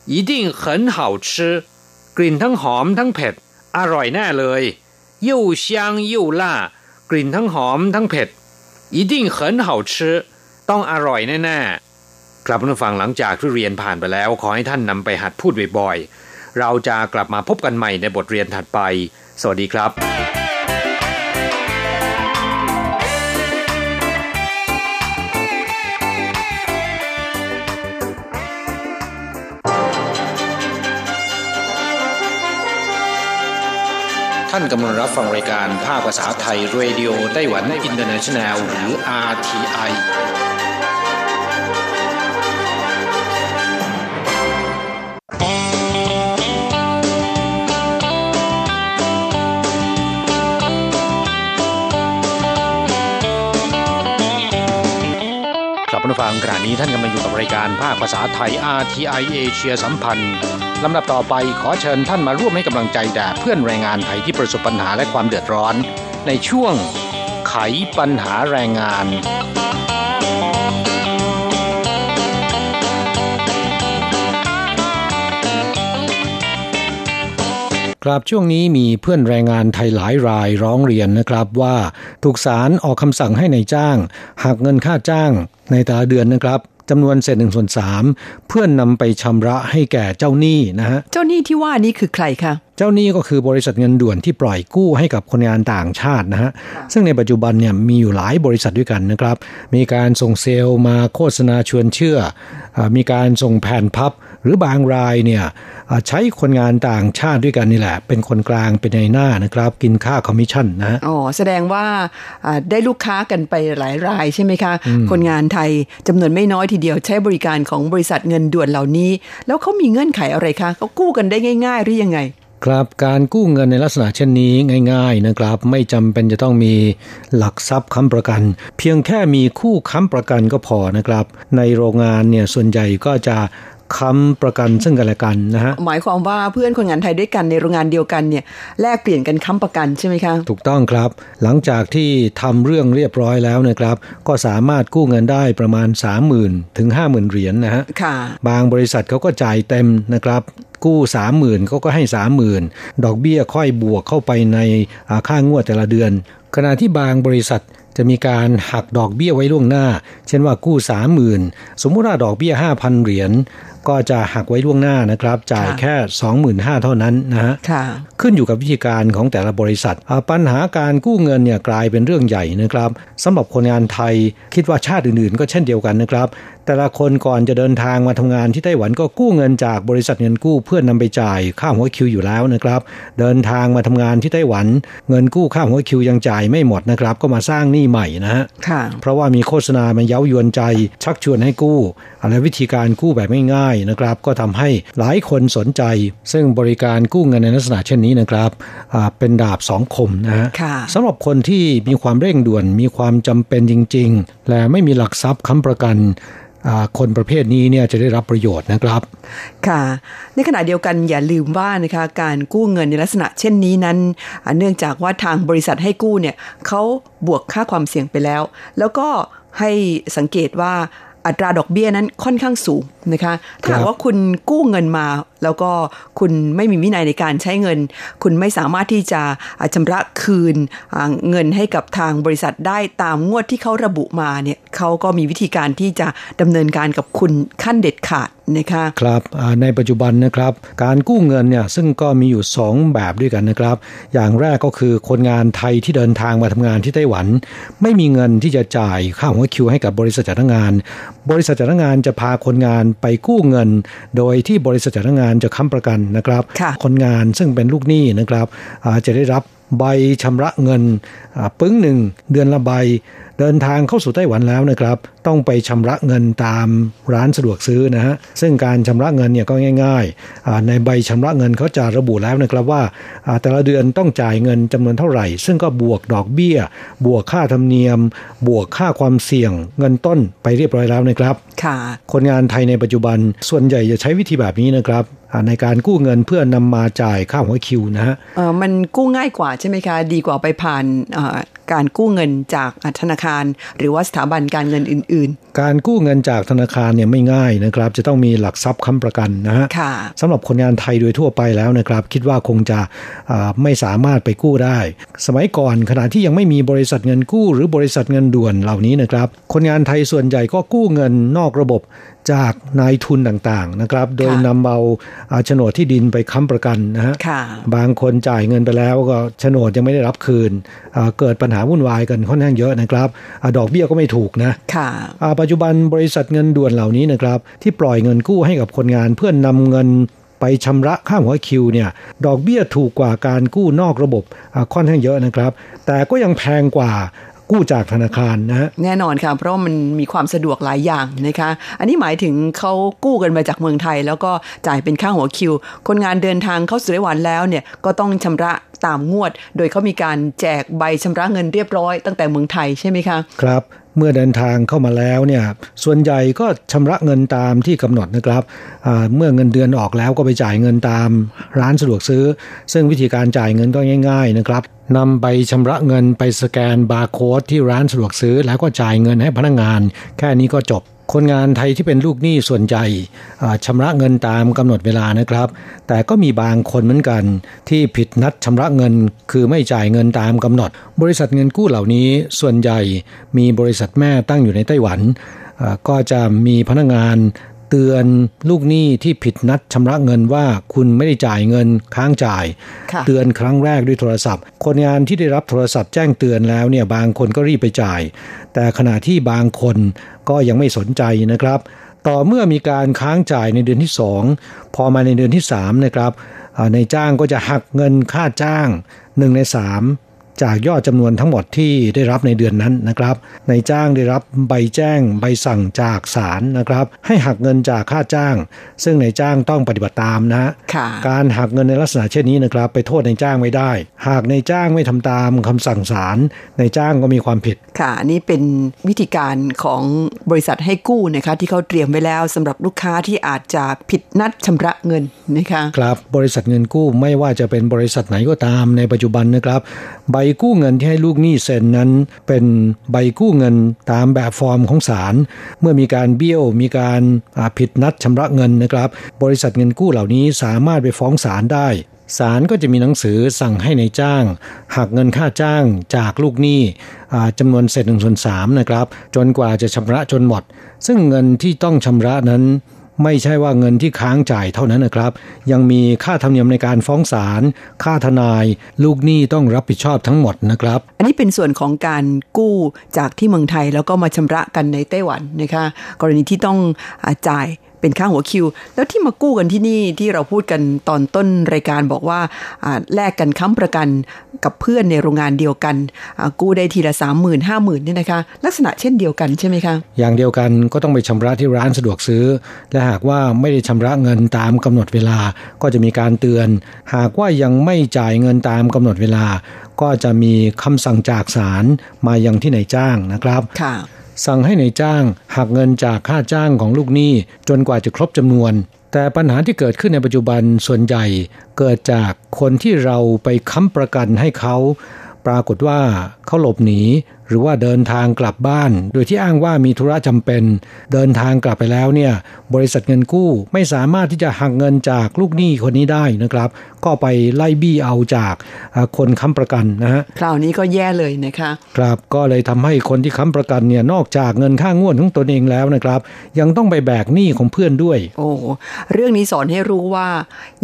一定很好吃กลิ่นทั้งหอมทั้งเผ็ด อร่อยแน่เลย又香又辣กลิ่นทั้งหอมทั้งเผ็ด一定很好吃ต้องอร่อยแน่ๆ กลับมาฟังหลังจากที่เรียนผ่านไปแล้ว ขอให้ท่านนำไปหัดพูดบ่อยๆ เราจะกลับมาพบกันใหม่ในบทเรียนถัดไป สวัสดีครับ ท่านกำลังรับฟังรายการภาคภาษาไทย Radio Taiwan International หรือ RTI กลับมาฟังขณะนี้ท่านกำลังอยู่กับรายการภาคภาษาไทย RTI เอเชียสัมพันธ์ ลำดับต่อไปขอเชิญท่านมาร่วมให้กำลังใจแด่เพื่อนแรงงานไทยที่ประสบปัญหาและความเดือดร้อน ในช่วงไขปัญหาแรงงานครับช่วงนี้มีเพื่อนแรงงานไทยหลายรายร้องเรียนนะครับว่าถูกศาลออกคำสั่งให้นายจ้างหักเงินค่าจ้างในแต่ละเดือนนะครับ จำนวนเศษหนึ่งส่วนสามเพื่อนำไปชำระให้แก่เจ้าหนี้นะฮะเจ้าหนี้ที่ว่านี้คือใครคะเจ้าหนี้ก็คือบริษัทเงินด่วนที่ปล่อยกู้ให้กับคนงานต่างชาตินะฮะซึ่งในปัจจุบันเนี่ยมีอยู่หลายบริษัทด้วยกันนะครับ มีการส่งเซลล์มาโฆษณาชวนเชื่ออามีการส่งแผ่นพับ หรือบางรายเนี่ยอ่าใช้คนงานต่างชาติด้วยกันนี่แหละ เป็นคนกลางเป็นนายหน้านะครับ กินค่าคอมมิชชั่นนะฮะอ๋อแสดงว่าอ่าได้ลูกค้ากันไปหลายรายใช่ไหมคะอืมคนงานไทยจำนวนไม่น้อยทีเดียวใช้บริการของบริษัทเงินด่วนเหล่านี้ แล้วเขามีเงื่อนไขอะไรคะเขากู้กันได้ง่าย ๆ หรือยังไงครับการกู้เงินในลักษณะเช่นนี้ง่ายๆนะครับ ไม่จำเป็นจะต้องมีหลักทรัพย์ค้ำประกัน เพียงแค่มีคู่ค้ำประกันก็พอนะครับ ในโรงงานเนี่ยส่วนใหญ่ก็จะ ค้ำประกันซึ่งกันและกันนะฮะหมายความว่าเพื่อนคนงานไทยด้วยกันในโรงงานเดียวกันเนี่ยแลกเปลี่ยนกันค้ำประกันใช่ไหมคะถูกต้องครับ หลังจากที่ทำเรื่องเรียบร้อยแล้วนะครับ ก็สามารถกู้เงินได้ประมาณ 30,000ถึง50,000เหรียญนะฮะค่ะ บางบริษัทเขาก็จ่ายเต็มนะครับกู้30,000เขาก็ให้30,000ดอกเบี้ยค่อยบวกเข้าไปในอ่าค่างวดแต่ละเดือน ขณะที่บางบริษัทจะมีการหักดอกเบี้ยไว้ล่วงหน้า เช่นว่ากู้30,000สมมุติว่าดอกเบี้ย5,000เหรียญก็จะหักไว้ล่วงหน้านะครับ จ่ายค่ะแค่ 25,000 เท่านั้นนะฮะค่ะขึ้นอยู่กับวิธีการของแต่ละบริษัทอ่าปัญหาการกู้เงินเนี่ยกลายเป็นเรื่องใหญ่นะครับสำหรับคนงานไทยคิดว่าชาติอื่นๆ ก็เช่นเดียวกันนะครับ แต่ละคนก่อนจะเดินทางมาทำงานที่ไต้หวันก็กู้เงินจากบริษัทเงินกู้เพื่อนนำไปจ่ายค่าหัวคิวอยู่แล้วนะครับ เดินทางมาทำงานที่ไต้หวัน เงินกู้ค่าหัวคิวยังจ่ายไม่หมดนะครับ ก็มาสร้างหนี้ใหม่นะฮะค่ะเพราะว่ามีโฆษณามาเย้ายวนใจ ชักชวนให้กู้และวิธีการกู้แบบง่ายๆนะครับ ก็ทำให้หลายคนสนใจ ซึ่งบริการกู้เงินในลักษณะเช่นนี้นะครับอ่าเป็นดาบสองคมนะฮะค่ะสำหรับคนที่มีความเร่งด่วน มีความจำเป็นจริง ๆ และไม่มีหลักทรัพย์ค้ำประกันอ่าคนประเภทนี้เนี่ยจะได้รับประโยชน์นะครับ ค่ะ ในขณะเดียวกันอย่าลืมว่านะคะการกู้เงินในลักษณะเช่นนี้นั้นอ่าเนื่องจากว่าทางบริษัทให้กู้เนี่ยเขาบวกค่าความเสี่ยงไปแล้ว แล้วก็ให้สังเกตว่าอัตราดอกเบี้ยนั้นค่อนข้างสูงนะคะถ้าหากว่าคุณกู้เงินมา แล้วก็คุณไม่มีวินัยในการใช้เงิน คุณไม่สามารถที่จะอ่าชำระคืนอ่าเงินให้กับทางบริษัทได้ตามงวดที่เขาระบุมาเนี่ยเขาก็มีวิธีการที่จะดำเนินการกับคุณขั้นเด็ดขาดนะคะครับอ่าในปัจจุบันนะครับการกู้เงินเนี่ยซึ่งก็มีอยู่ 2 แบบด้วยกันนะครับ อย่างแรกก็คือคนงานไทยที่เดินทางมาทำงานที่ไต้หวัน ไม่มีเงินที่จะจ่ายค่าหัวคิวให้กับบริษัทจัดงาน บริษัทจัดงานจะพาคนงานไปกู้เงิน โดยที่บริษัทจัดงานจะค้ำประกันนะครับค่ะคนงานซึ่งเป็นลูกหนี้นะครับอ่าจะได้รับใบชำระเงินอ่าปึ้งหนึ่งเดือนละใบเดินทางเข้าสู่ไต้หวันแล้วนะครับ ต้องไปชำระเงินตามร้านสะดวกซื้อนะฮะซึ่งการชำระเงินเนี่ยก็ง่ายๆอ่าในใบชำระเงินเขาจะระบุแล้วนะครับว่าอ่าแต่ละเดือนต้องจ่ายเงินจำนวนเท่าไหร่ ซึ่งก็บวกดอกเบี้ย บวกค่าธรรมเนียม บวกค่าความเสี่ยงเงินต้นไปเรียบร้อยแล้วนะครับค่ะคนงานไทยในปัจจุบันส่วนใหญ่จะใช้วิธีแบบนี้นะครับอ่าในการกู้เงินเพื่อนำมาจ่ายค่าหัวคิวนะฮะเอ่อมันกู้ง่ายกว่าใช่ไหมคะ ดีกว่าไปผ่านเอ่อ การกู้เงินจากธนาคาร หรือว่าสถาบันการเงินอื่นการกู้เงินจากธนาคารเนี่ยไม่ง่ายนะครับ จะต้องมีหลักทรัพย์ค้ำประกันนะฮะค่ะสำหรับคนงานไทยโดยทั่วไปแล้วนะครับ คิดว่าคงจะอ่าไม่สามารถไปกู้ได้ สมัยก่อนขณะที่ยังไม่มีบริษัทเงินกู้ หรือบริษัทเงินด่วนเหล่านี้นะครับ คนงานไทยส่วนใหญ่ก็กู้เงินนอกระบบจากนายทุนต่างๆนะครับ โดยนำเอาอ่าโฉนดที่ดินไปค้ำประกันนะฮะค่ะบางคนจ่ายเงินไปแล้วก็โฉนดยังไม่ได้รับคืนอ่าเกิดปัญหาวุ่นวายกันค่อนข้างเยอะนะครับอาดอกเบี้ยก็ไม่ถูกนะค่ะอ่าปัจจุบันบริษัทเงินด่วนเหล่านี้นะครับ ที่ปล่อยเงินกู้ให้กับคนงานเพื่อนนำเงินไปชำระค่าหัวคิวเนี่ยดอกเบี้ยถูกกว่าการกู้นอกระบบค่อนข้างเยอะนะครับ แต่ก็ยังแพงกว่ากู้จากธนาคารนะแน่นอนค่ะเพราะมันมีความสะดวกหลายอย่างนะคะ อันนี้หมายถึงเขากู้กันมาจากเมืองไทย แล้วก็จ่ายเป็นค่าหัวคิว คนงานเดินทางเข้าสู่ไต้หวันแล้วเนี่ยก็ต้องชำระ ตามงวด โดยเขามีการแจกใบชำระเงินเรียบร้อยตั้งแต่เมืองไทยใช่ไหมคะครับเมื่อเดินทางเข้ามาแล้วเนี่ยส่วนใหญ่ก็ชำระเงินตามที่กำหนดนะครับเมื่อเงินเดือนออกแล้วก็ไปจ่ายเงินตามร้านสะดวกซื้อ ซึ่งวิธีการจ่ายเงินก็ง่าย ๆนะครับนำใบชำระเงินไปสแกนบาร์โค้ดที่ร้านสะดวกซื้อ แล้วก็จ่ายเงินให้พนักงาน แค่นี้ก็จบ คนงานไทยที่เป็นลูกหนี้ส่วนใหญ่ชำระเงินตามกำหนดเวลานะครับ แต่ก็มีบางคนเหมือนกัน ที่ผิดนัดชำระเงิน คือไม่จ่ายเงินตามกำหนด บริษัทเงินกู้เหล่านี้ส่วนใหญ่มีบริษัทแม่ตั้งอยู่ในไต้หวันก็จะมีพนักงาน เตือนลูกหนี้ที่ผิดนัดชำระเงินว่าคุณไม่ได้จ่ายเงินค้างจ่ายค่ะเตือนครั้งแรกด้วยโทรศัพท์ คนงานที่ได้รับโทรศัพท์แจ้งเตือนแล้วเนี่ยบางคนก็รีบไปจ่าย แต่ขณะที่บางคนก็ยังไม่สนใจนะครับ ต่อเมื่อมีการค้างจ่ายในเดือนที่ 2 พอมาในเดือนที่3นะครับอ่าในจ้างก็จะหักเงินค่าจ้าง1ใน3 จากยอดจำนวนทั้งหมดที่ได้รับในเดือนนั้นนะครับในจ้างได้รับใบแจ้งใบสั่งจากศาลนะครับ ให้หักเงินจากค่าจ้าง ซึ่งในจ้างต้องปฏิบัติตามนะค่ะการหักเงินในลักษณะเช่นนี้นะครับ ไปโทษในจ้างไม่ได้ หากในจ้างไม่ทำตามคำสั่งศาลในจ้างก็มีความผิด ค่ะอันนี่เป็นวิธีการของบริษัทให้กู้นะคะที่เขาเตรียมไว้แล้วสำหรับลูกค้าที่อาจจะผิดนัดชำระเงินนะคะครับบริษัทเงินกู้ไม่ว่าจะเป็นบริษัทไหนก็ตามในปัจจุบันนะครับ ใบกู้เงินที่ให้ลูกหนี้เซ็นนั้น เป็นใบกู้เงินตามแบบฟอร์มของศาลเมื่อมีการเบี้ยวมีการผิดนัดชำระเงินนะครับ บริษัทเงินกู้เหล่านี้สามารถไปฟ้องศาลได้ศาลก็จะมีหนังสือสั่งให้ในายจ้างหักเงินค่าจ้างจากลูกหนี้จำนวนเศษหนึ่งส่วนสามนะครับ จนกว่าจะชำระจนหมด ซึ่งเงินที่ต้องชำระนั้น ไม่ใช่ว่าเงินที่ค้างจ่ายเท่านั้นนะครับ ยังมีค่าธรรมเนียมในการฟ้องศาลค่าทนาย ลูกหนี้ต้องรับผิดชอบทั้งหมดนะครับ อันนี้เป็นส่วนของการกู้จากที่เมืองไทยแล้วก็มาชำระกันในไต้หวันนะคะ กรณีที่ต้องอจ่าย เป็นค่าหัวคิว แล้วที่มากู้กันที่นี่ที่เราพูดกันตอนต้นรายการบอกว่าอ่าแลกกันค้ำประกันกับเพื่อนในโรงงานเดียวกันอ่ากู้ได้ทีละสามหมื่นห้าหมื่นเนี่ยนะคะ ลักษณะเช่นเดียวกันใช่ไหมคะอย่างเดียวกันก็ต้องไปชำระที่ร้านสะดวกซื้อ และหากว่าไม่ได้ชำระเงินตามกำหนดเวลาก็จะมีการเตือน หากว่ายังไม่จ่ายเงินตามกำหนดเวลา ก็จะมีคำสั่งจากศาลมายังที่นายจ้างนะครับค่ะ สั่งให้ในายจ้างหักเงินจากค่าจ้างของลูกหนี้จนกว่าจะครบจำนวน แต่ปัญหาที่เกิดขึ้นในปัจจุบันส่วนใหญ่เกิดจากคนที่เราไปค้ำประกันให้เขา ปรากฏว่าเขาหลบหนี รือว่าเดินทางกลับบ้าน โดยที่อ้างว่ามีธุระจำเป็น เดินทางกลับไปแล้วเนี่ยบริษัทเงินกู้ไม่สามารถที่จะหักเงินจากลูกหนี้คนนี้ได้นะครับ ก็ไปไล่บี้เอาจากอ่าคนค้ำประกันนะฮะคราวนี้ก็แย่เลยนะคะครับก็เลยทำให้คนที่ค้ำประกันเนี่ยนอกจากเงินค่างวดของตนเองแล้วนะครับ ยังต้องไปแบกหนี้ของเพื่อนด้วย โอ้เรื่องนี้สอนให้รู้ว่า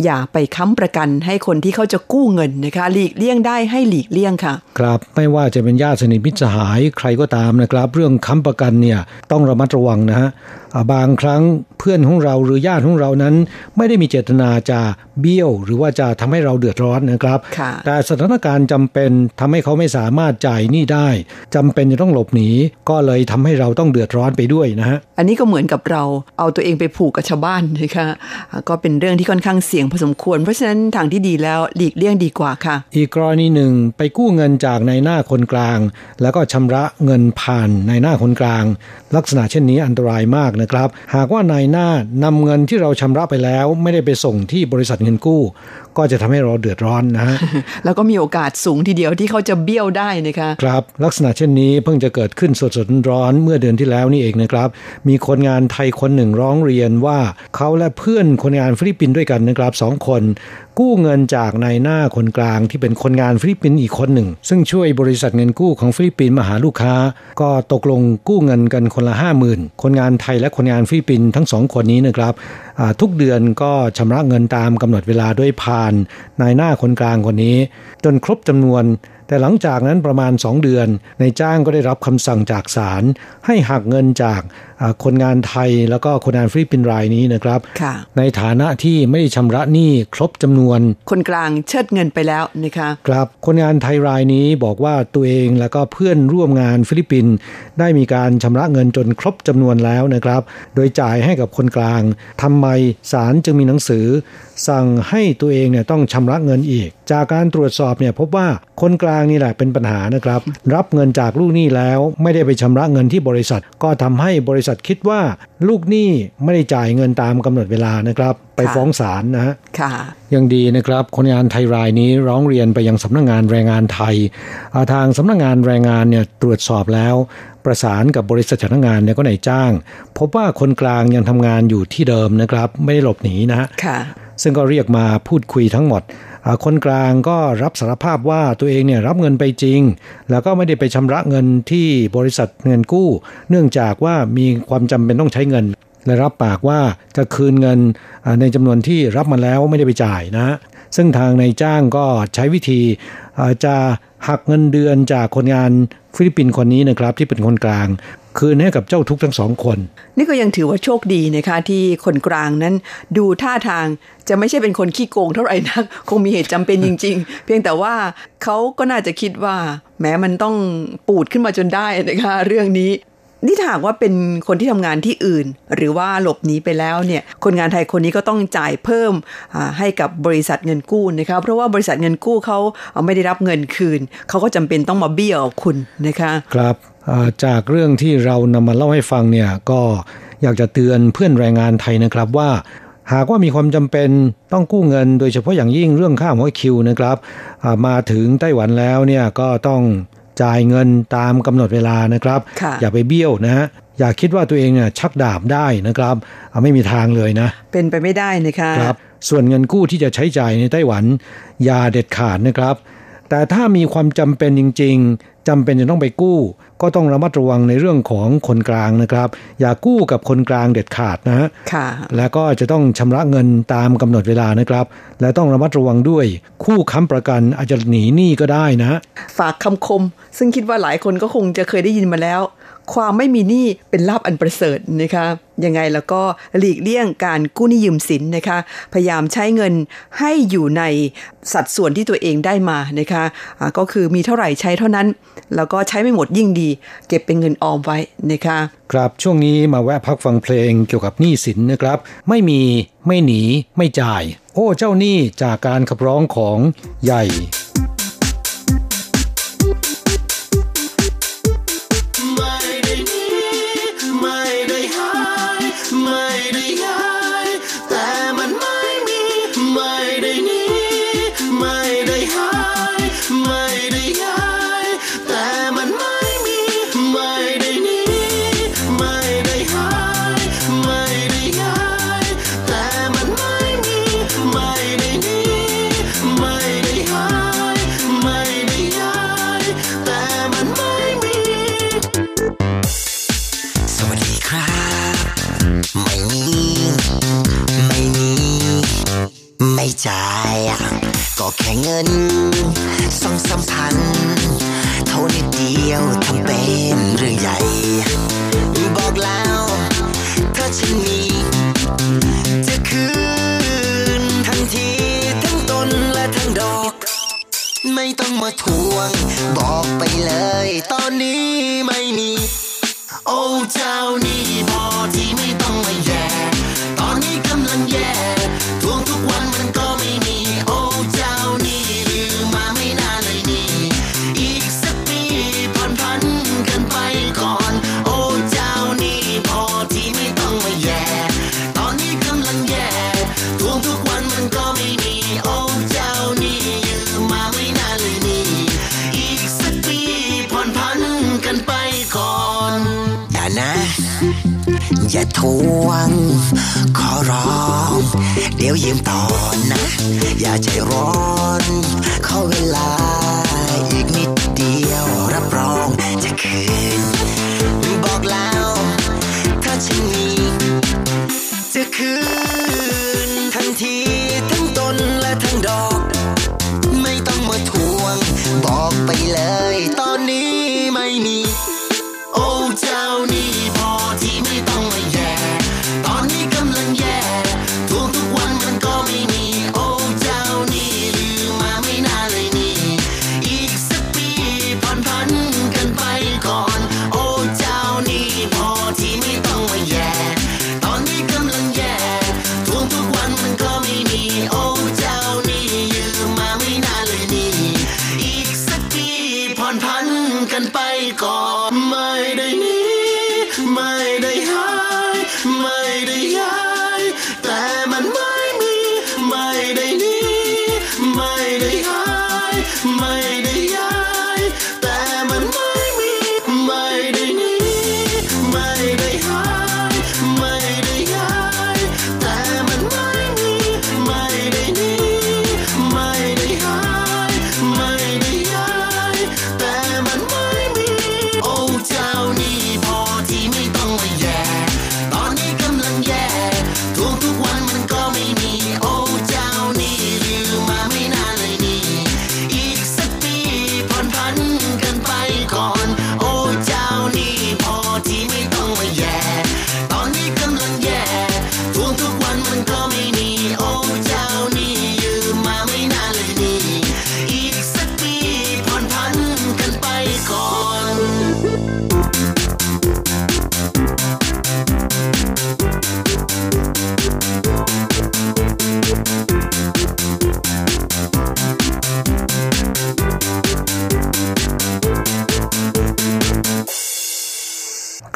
อย่าไปค้ำประกันให้คนที่เขาจะกู้เงินนะคะ หลีกเลี่ยงได้ให้หลีกเลี่ยงค่ะ ครับไม่ว่าจะเป็นญาติสนิทมิตรสหายใครก็ตามนะครับ เรื่องค้ำประกันเนี่ยต้องระมัดระวังนะฮะบางครั้งเพื่อนของเราหรือญาติของเรานั้น ไม่ได้มีเจตนาจะเบี้ยวหรือว่าจะทำให้เราเดือดร้อนนะครับค่ะแต่สถานการณ์จำเป็นทำให้เขาไม่สามารถจ่ายหนี้ได้จำเป็นจะต้องหลบหนี ก็เลยทำให้เราต้องเดือดร้อนไปด้วยนะฮะอันนี้ก็เหมือนกับเราเอาตัวเองไปผูกกับชาวบ้านนะคะอ่าก็เป็นเรื่องที่ค่อนข้างเสี่ยงพอสมควร เพราะฉะนั้นทางที่ดีแล้วหลีกเลี่ยงดีกว่าค่ะ อีกกรณีหนึ่งไปกู้เงินจากนายหน้าคนกลาง แล้วก็ชำระเงินผ่านนายหน้าคนกลาง ลักษณะเช่นนี้อันตรายมากนะครับ หากว่านายหน้านำเงินที่เราชำระไปแล้ว ไม่ได้ไปส่งที่บริษัทเงินกู้ ก็จะทำให้เราเดือดร้อนนะฮะแล้วก็มีโอกาสสูงทีเดียวที่เขาจะเบี้ยวได้นะคะครับ ลักษณะเช่นนี้เพิ่งจะเกิดขึ้นสดๆร้อนๆเมื่อเดือนที่แล้วนี่เองนะครับ มีคนงานไทยคนหนึ่งร้องเรียนว่าเขาและเพื่อนคนงานฟิลิปปินส์ด้วยกันนะครับสองคน กู้เงินจากนายหน้าคนกลางที่เป็นคนงานฟิลิปปินส์อีกคนหนึ่ง ซึ่งช่วยบริษัทเงินกู้ของฟิลิปปินส์มาหาลูกค้า ก็ตกลงกู้เงินกันคนละห้าหมื่นคนงานไทยและคนงานฟิลิปปินส์ทั้งสองคนนี้นะครับทุกเดือนก็ชำระเงินตามกำหนดเวลาด้วยผ่านนายหน้าคนกลางคนนี้ จนครบจำนวน แต่หลังจากนั้นประมาณ 2 เดือนนายจ้างก็ได้รับคำสั่งจากศาลให้หักเงินจาก คนงานไทยแล้วก็คนงานฟิลิปปินส์รายนี้นะครับค่ะในฐานะที่ไม่ได้ชำระหนี้ครบจำนวน คนกลางเชิดเงินไปแล้วนะคะครับคนงานไทยรายนี้บอกว่าตัวเองแล้วก็เพื่อนร่วมงานฟิลิปปินส์ได้มีการชำระเงินจนครบจำนวนแล้วนะครับ โดยจ่ายให้กับคนกลางทำไมศาลจึงมีหนังสือ สั่งให้ตัวเองเนี่ยต้องชำระเงินอีก จากการตรวจสอบเนี่ยพบว่าคนกลางนี่แหละเป็นปัญหานะครับ รับเงินจากลูกหนี้แล้วไม่ได้ไปชำระเงินที่บริษัท ก็ทำให้บริษัทคิดว่าลูกหนี้ไม่ได้จ่ายเงินตามกำหนดเวลานะครับ ไปฟ้องศาลนะฮะค่ะยังดีนะครับ คนงานไทยรายนี้ร้องเรียนไปยังสำนักงงานแรงงานไทยอ่าทางสำนักงงานแรงงานเนี่ยตรวจสอบแล้ว ประสานกับบริษัทจ้างงานเนี่ยก็นายจ้าง พบว่าคนกลางยังทำงานอยู่ที่เดิมนะครับ ไม่ได้หลบหนีนะฮะค่ะซึ่งก็เรียกมาพูดคุยทั้งหมดอ่า คนกลางก็รับสารภาพว่าตัวเองเนี่ยรับเงินไปจริง แล้วก็ไม่ได้ไปชำระเงินที่บริษัทเงินกู้ เนื่องจากว่ามีความจำเป็นต้องใช้เงิน และรับปากว่าจะคืนเงินในจำนวนที่รับมาแล้วไม่ได้ไปจ่ายนะ ซึ่งทางนายจ้างก็ใช้วิธีจะหักเงินเดือนจากคนงานฟิลิปปินส์คนนี้นะครับที่เป็นคนกลาง คืนให้กับเจ้าทุกข์ทั้งสองคน นี่ก็ยังถือว่าโชคดีนะคะที่คนกลางนั้นดูท่าทางจะไม่ใช่เป็นคนขี้โกงเท่าไหร่นัก คงมีเหตุจำเป็นจริง ๆ เพียงแต่ว่าเขาก็น่าจะคิดว่า แม้มันต้องปูดขึ้นมาจนได้นะคะเรื่องนี้นี่ถ้าหากว่าเป็นคนที่ทำงานที่อื่น หรือว่าหลบหนีไปแล้วเนี่ยคนงานไทยคนนี้ก็ต้องจ่ายเพิ่มอ่าให้กับบริษัทเงินกู้นะคะเพราะว่าบริษัทเงินกู้เขาเอาไม่ได้รับเงินคืน เขาก็จำเป็นต้องมาเบี้ยวคุณนะคะ ครับอ่า จากเรื่องที่เรานำมาเล่าให้ฟังเนี่ยก็อยากจะเตือนเพื่อนแรงงานไทยนะครับว่า หากว่ามีความจำเป็นต้องกู้เงิน โดยเฉพาะอย่างยิ่งเรื่องค่าหัวคิวนะครับอ่ามาถึงไต้หวันแล้วเนี่ยก็ต้องจ่ายเงินตามกำหนดเวลานะครับค่ะอย่าไปเบี้ยวนะฮะอย่าคิดว่าตัวเองเนี่ยชักดาบได้นะครับอ่าไม่มีทางเลยนะ เป็นไปไม่ได้นะคะครับ ส่วนเงินกู้ที่จะใช้จ่ายในไต้หวัน อย่าเด็ดขาดนะครับ แต่ถ้ามีความจำเป็นจริง ๆจำเป็นจะต้องไปกู้ ก็ต้องระมัดระวังในเรื่องของคนกลางนะครับ อย่ากู้กับคนกลางเด็ดขาดนะฮะค่ะแล้วก็จะต้องชำระเงินตามกำหนดเวลานะครับ และต้องระมัดระวังด้วย คู่ค้ำประกันอาจจะหนีหนี้ก็ได้นะ ฝากคำคม ซึ่งคิดว่าหลายคนก็คงจะเคยได้ยินมาแล้ว ความไม่มีหนี้เป็นลาบอันประเสริฐนะคะยังไงแล้วก็หลีกเลี่ยงการกู้หนี้ยืมสินนะคะ พยายามใช้เงินให้อยู่ในสัดส่วนที่ตัวเองได้มานะคะอ่าก็คือมีเท่าไหร่ใช้เท่านั้น แล้วก็ใช้ไม่หมดยิ่งดี เก็บเป็นเงินออมไว้นะคะครับช่วงนี้มาแวะพักฟังเพลงเกี่ยวกับหนี้สินนะครับ ไม่มีไม่หนีไม่จ่าย โอ้เจ้าหนี้จากการขับร้องของใหญ่ สวัสดีครับไม่มีไม่มีไม่จ่ายก็แค่เงินสองสามพันเท่านิดเดียวทำเป็นเรื่องใหญ่ บอกแล้วถ้าฉันมีจะคืนทันทีทั้งต้นและทั้งดอก ไม่ต้องมาทวง บอกไปเลย ตอนนี้ไม่มี โอ้เจ้านี่พอที่ไม่ต้องมาแย่ ตอนนี้กำลังแย่ อย่าทวง ขอร้อง เดี๋ยวยืมต่อนะ อย่าใจร้อน ขอเวลา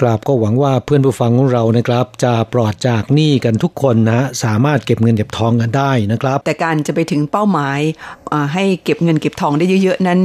กราบก็หวังว่าเพื่อนผู้ฟังของเรานะครับ จะปลอดจากหนี้กันทุกคนนะสามารถเก็บเงินเก็บทองกันได้นะครับ แต่การจะไปถึงเป้าหมายให้เก็บเงินเก็บทองได้เยอะๆนั้น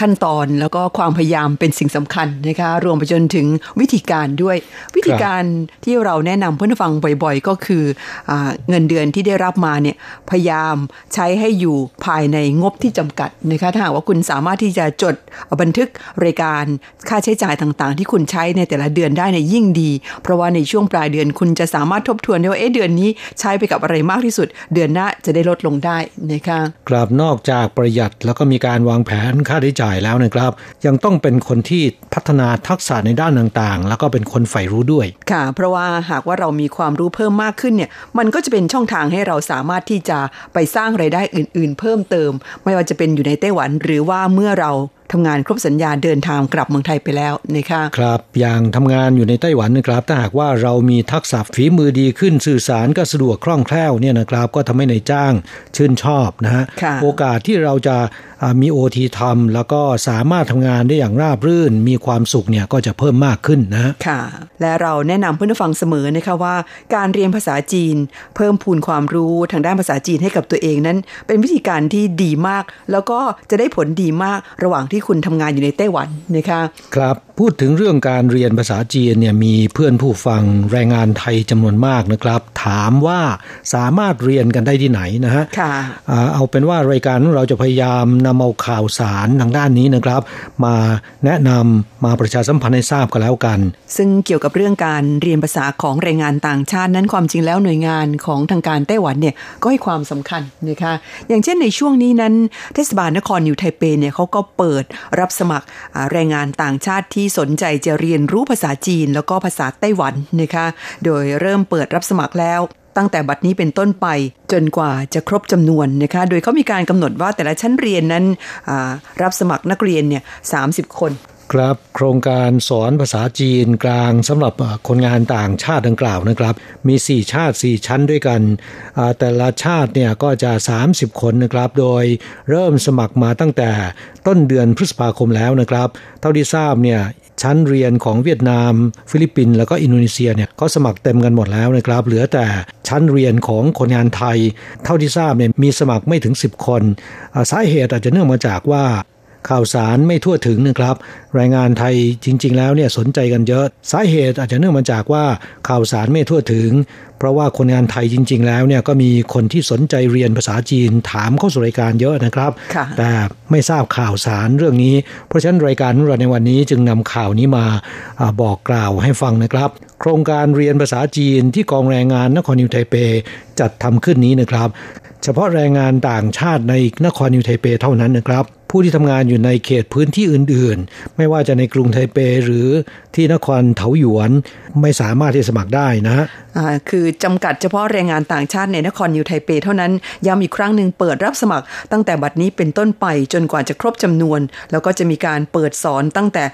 ขั้นตอนแล้วก็ความพยายามเป็นสิ่งสำคัญนะคะรวมไปจนถึงวิธีการด้วย วิธีการที่เราแนะนำเพื่อนฟังบ่อยๆ ก็คืออเงินเดือนที่ได้รับมาเนี่ยพยายามใช้ให้อยู่ภายในงบที่จำกัดนะคะถ้าหากว่าคุณสามารถที่จะจดบันทึกรายการค่าใช้จ่ายต่างๆ ที่คุณใช้ในแต่ละเดือนได้ในยยิ่งดี เพราะว่าในช่วงปลายเดือนคุณจะสามารถทบทวนได้ว่าเอ๊ะเดือนนี้ใช้ไปกับอะไรมากที่สุด เดือนหน้าจะได้ลดลงได้นะคะกราบนอกจากประหยัดแล้วก็มีการวางแผนค่าใช้จ่ายแล้วนะครับ ยังต้องเป็นคนที่พัฒนาทักษะในด้านต่างๆ แล้วก็เป็นคนใฝ่รู้ด้วย ค่ะ เพราะว่าหากว่าเรามีความรู้เพิ่มมากขึ้นเนี่ยมันก็จะเป็นช่องทางให้เราสามารถที่จะไปสร้างไรายได้อื่น ๆ เพิ่มเติม ไม่ว่าจะเป็นอยู่ในไต้หวันหรือว่าเมื่อเรา ทำงานครบสัญญาเดินทางกลับเมืองไทยไปแล้วนะคะครับอย่างทำงานอยู่ในไต้หวันนะครับ ถ้าหากว่าเรามีทักษะฝีมือดีขึ้นสื่อสารก็สะดวกคล่องแคล่วเนี่ยนะครับ ก็ทำให้ในายจ้างชื่นชอบนะฮะค่ะโอกาสที่เราจะอ่ามีโอทีทำแล้วก็สามารถทำงานได้อย่างราบรื่น มีความสุขเนี่ยก็จะเพิ่มมากขึ้นนะฮะค่ะ และเราแนะนำเพื่อนผู้ฟังเสมอนะคะว่า การเรียนภาษาจีน เพิ่มพูนความรู้ทางด้านภาษาจีนให้กับตัวเองนั้น เป็นวิธีการที่ดีมาก แล้วก็จะได้ผลดีมากระหว่างที่คุณทำงานอยู่ในไต้หวันนะคะครับพูดถึงเรื่องการเรียนภาษาจีนเนี่ยมีเพื่อนผู้ฟังแรงงานไทยจำนวนมากนะครับ ถามว่าสามารถเรียนกันได้ที่ไหนนะฮะค่ะอ่าเอาเป็นว่ารายการของเราจะพยายามนำเอาข่าวสารทางด้านนี้นะครับ มาแนะนำมาประชาสัมพันธ์ให้ทราบกันแล้วกัน ซึ่งเกี่ยวกับเรื่องการเรียนภาษาของแรงงานต่างชาตินั้นความจริงแล้วหน่วยงานของทางการไต้หวันเนี่ยก็ให้ความสำคัญนะคะอย่างเช่นในช่วงนี้นั้นเทศบาลนครนิวไทเปเนี่ยเขาก็เปิดรับสมัครแรงงานต่างชาติที่สนใจจะเรียนรู้ภาษาจีนแล้วก็ภาษาไต้หวันนะคะ โดยเริ่มเปิดรับสมัครแล้วตั้งแต่บัดนี้เป็นต้นไปจนกว่าจะครบจำนวนนะคะ โดยเขามีการกำหนดว่าแต่ละชั้นเรียนนั้นรับสมัครนักเรียนเนี่ย30 คน ครับโครงการสอนภาษาจีนกลางสำหรับคนงานต่างชาติดังกล่าวนะครับ มี 4 ชาติ 4 ชั้นด้วยกัน แต่ละชาติเนี่ยก็จะ 30 คนนะครับ โดยเริ่มสมัครมาตั้งแต่ต้นเดือนพฤษภาคมแล้วนะครับ เท่าที่ทราบเนี่ยชั้นเรียนของเวียดนาม ฟิลิปปินส์แล้วก็อินโดนีเซียเนี่ยเขาสมัครเต็มกันหมดแล้วนะครับ เหลือแต่ชั้นเรียนของคนงานไทย เท่าที่ทราบเนี่ยมีสมัครไม่ถึง 10 คนสาเหตุอาจจะเนื่องมาจากว่า ข่าวสารไม่ทั่วถึงนะครับแรงงานไทยจริง ๆ แล้วเนี่ยสนใจกันเยอะ สาเหตุอาจจะเนื่องมาจากว่าข่าวสารไม่ทั่วถึง เพราะว่าคนงานไทยจริง ๆ แล้วเนี่ยก็มีคนที่สนใจเรียนภาษาจีนถามเข้าสู่รายการเยอะนะครับค่ะแต่ไม่ทราบข่าวสารเรื่องนี้ เพราะฉะนั้นรายการของเราในวันนี้จึงนำข่าวนี้มาอาบอกกล่าวให้ฟังนะครับ โครงการเรียนภาษาจีนที่กองแรงงานนครนิวไทเปจัดทำขึ้นนี้นะครับ เฉพาะแรงงานต่างชาติในนครนิวไทเปเท่านั้นนะครับ ผู้ที่ทำงานอยู่ในเขตพื้นที่อื่นๆ ไม่ว่าจะในกรุงไทเปหรือที่นครเถาหยวนไม่สามารถที่สมัครได้นะคือจำกัดเฉพาะแรงงานต่างชาติในนครนิวไทเปเท่านั้นย้ำอีกครั้งหนึ่งเปิดรับสมัคร ตั้งแต่บัดนี้เป็นต้นไปจนกว่าจะครบจำนวน แล้วก็จะมีการเปิดสอนตั้งแต่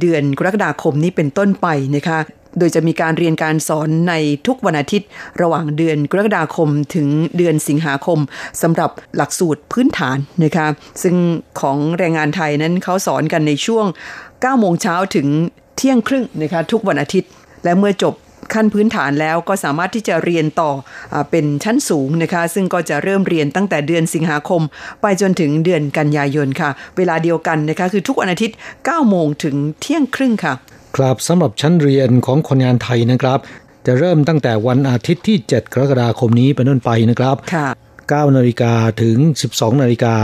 เดือนกรกฎาคมนี้เป็นต้นไปนะคะ โดยจะมีการเรียนการสอนในทุกวันอาทิตย์ ระหว่างเดือนกรกฎาคมถึงเดือนสิงหาคมสำหรับหลักสูตรพื้นฐานนะคะซึ่งของแรงงานไทยนั้นเขาสอนกันในช่วง9โมงเช้าถึงเที่ยงครึ่งนะคะทุกวันอาทิตย์ และเมื่อจบขั้นพื้นฐานแล้วก็สามารถที่จะเรียนต่ออเป็นชั้นสูงนะคะซึ่งก็จะเริ่มเรียนตั้งแต่เดือนสิงหาคม ไปจนถึงเดือนกันยายนค่ะ เวลาเดียวกันนะคะคือทุกวันอาทิตย์ 9 โมงถึงเที่ยงครึ่งค่ะ ครับสำหรับชั้นเรียนของคนงานไทยนะครับ จะเริ่มตั้งแต่วันอาทิตย์ที่ 7 กรกฎาคมนี้เป็นต้นไปนะครับค่ะ9นาฬิกาถึง 12นาฬิกา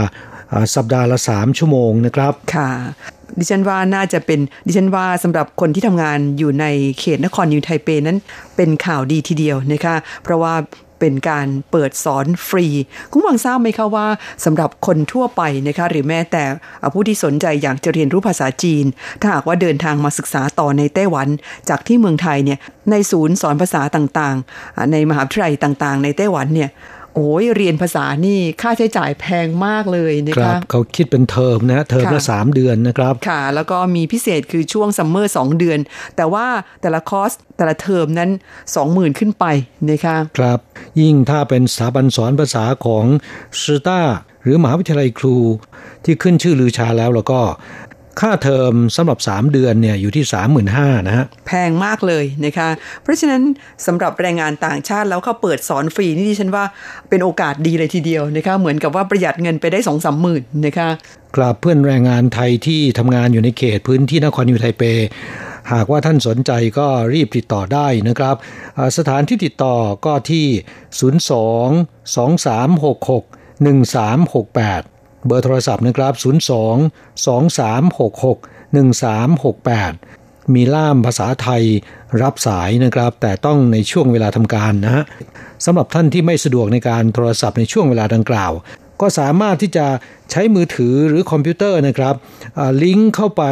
อ่าสัปดาห์ละ 3 ชั่วโมงนะครับค่ะดิฉันว่าน่าจะเป็นดิฉันว่าสำหรับคนที่ทำงานอยู่ในเขตนครนิวไทเปนั้นเป็นข่าวดีทีเดียวนะคะ เพราะว่าเป็นการเปิดสอนฟรี คุณผังทราบไหมคะว่าสำหรับคนทั่วไปนะคะหรือแม้แต่ผู้ที่สนใจอยากจะเรียนรู้ภาษาจีน ถ้าหากว่าเดินทางมาศึกษาต่อในไต้หวัน จากที่เมืองไทยเนี่ยในศูนย์สอนภาษาต่างๆ ในมหาวิทยาลัยต่างๆ ในไต้หวันเนี่ย โอ้ยเรียนภาษานี่ค่าใช้จ่ายแพงมากเลยนะครัคะบเขาคิดเป็นเทอมนะเทอมละค่ะ3เดือนนะครับค่ะ แล้วก็มีพิเศษคือช่วงซัมเมอร์สองเดือน แต่ว่าแต่ละคอร์สแต่ละเทอมนั้น20,000ขึ้นไปนะคะครับ ยิ่งถ้าเป็นสถาบันสอนภาษาของชิต้าหรือมหาวิทยาลัยครูที่ขึ้นชื่อลือชาแล้วแล้วก็ ค่าเทอมสำหรับ 3 เดือนเนี่ยอยู่ที่ 35,000นะฮะแพงมากเลยนะคะ เพราะฉะนั้นสำหรับแรงงานต่างชาติแล้วเขาเปิดสอนฟรีนี่ดิฉันว่าเป็นโอกาสดีเลยทีเดียวนะคะเหมือนกับว่าประหยัดเงินไปได้สองสามหมื่นนะคะกราบเพื่อนแรงงานไทยที่ทำงานอยู่ในเขตพื้นที่นครนิวไทเป หากว่าท่านสนใจก็รีบติดต่อได้นะครับอ่าสถานที่ติดต่อก็ที่ 02 2366 1368 เบอร์โทรศัพท์นะครับ 02 2366 1368 มีล่ามภาษาไทยรับสายนะครับ แต่ต้องในช่วงเวลาทำการนะฮะสำหรับท่านที่ไม่สะดวกในการโทรศัพท์ในช่วงเวลาดังกล่าว ก็สามารถที่จะใช้มือถือหรือคอมพิวเตอร์นะครับลิงก์เข้าไป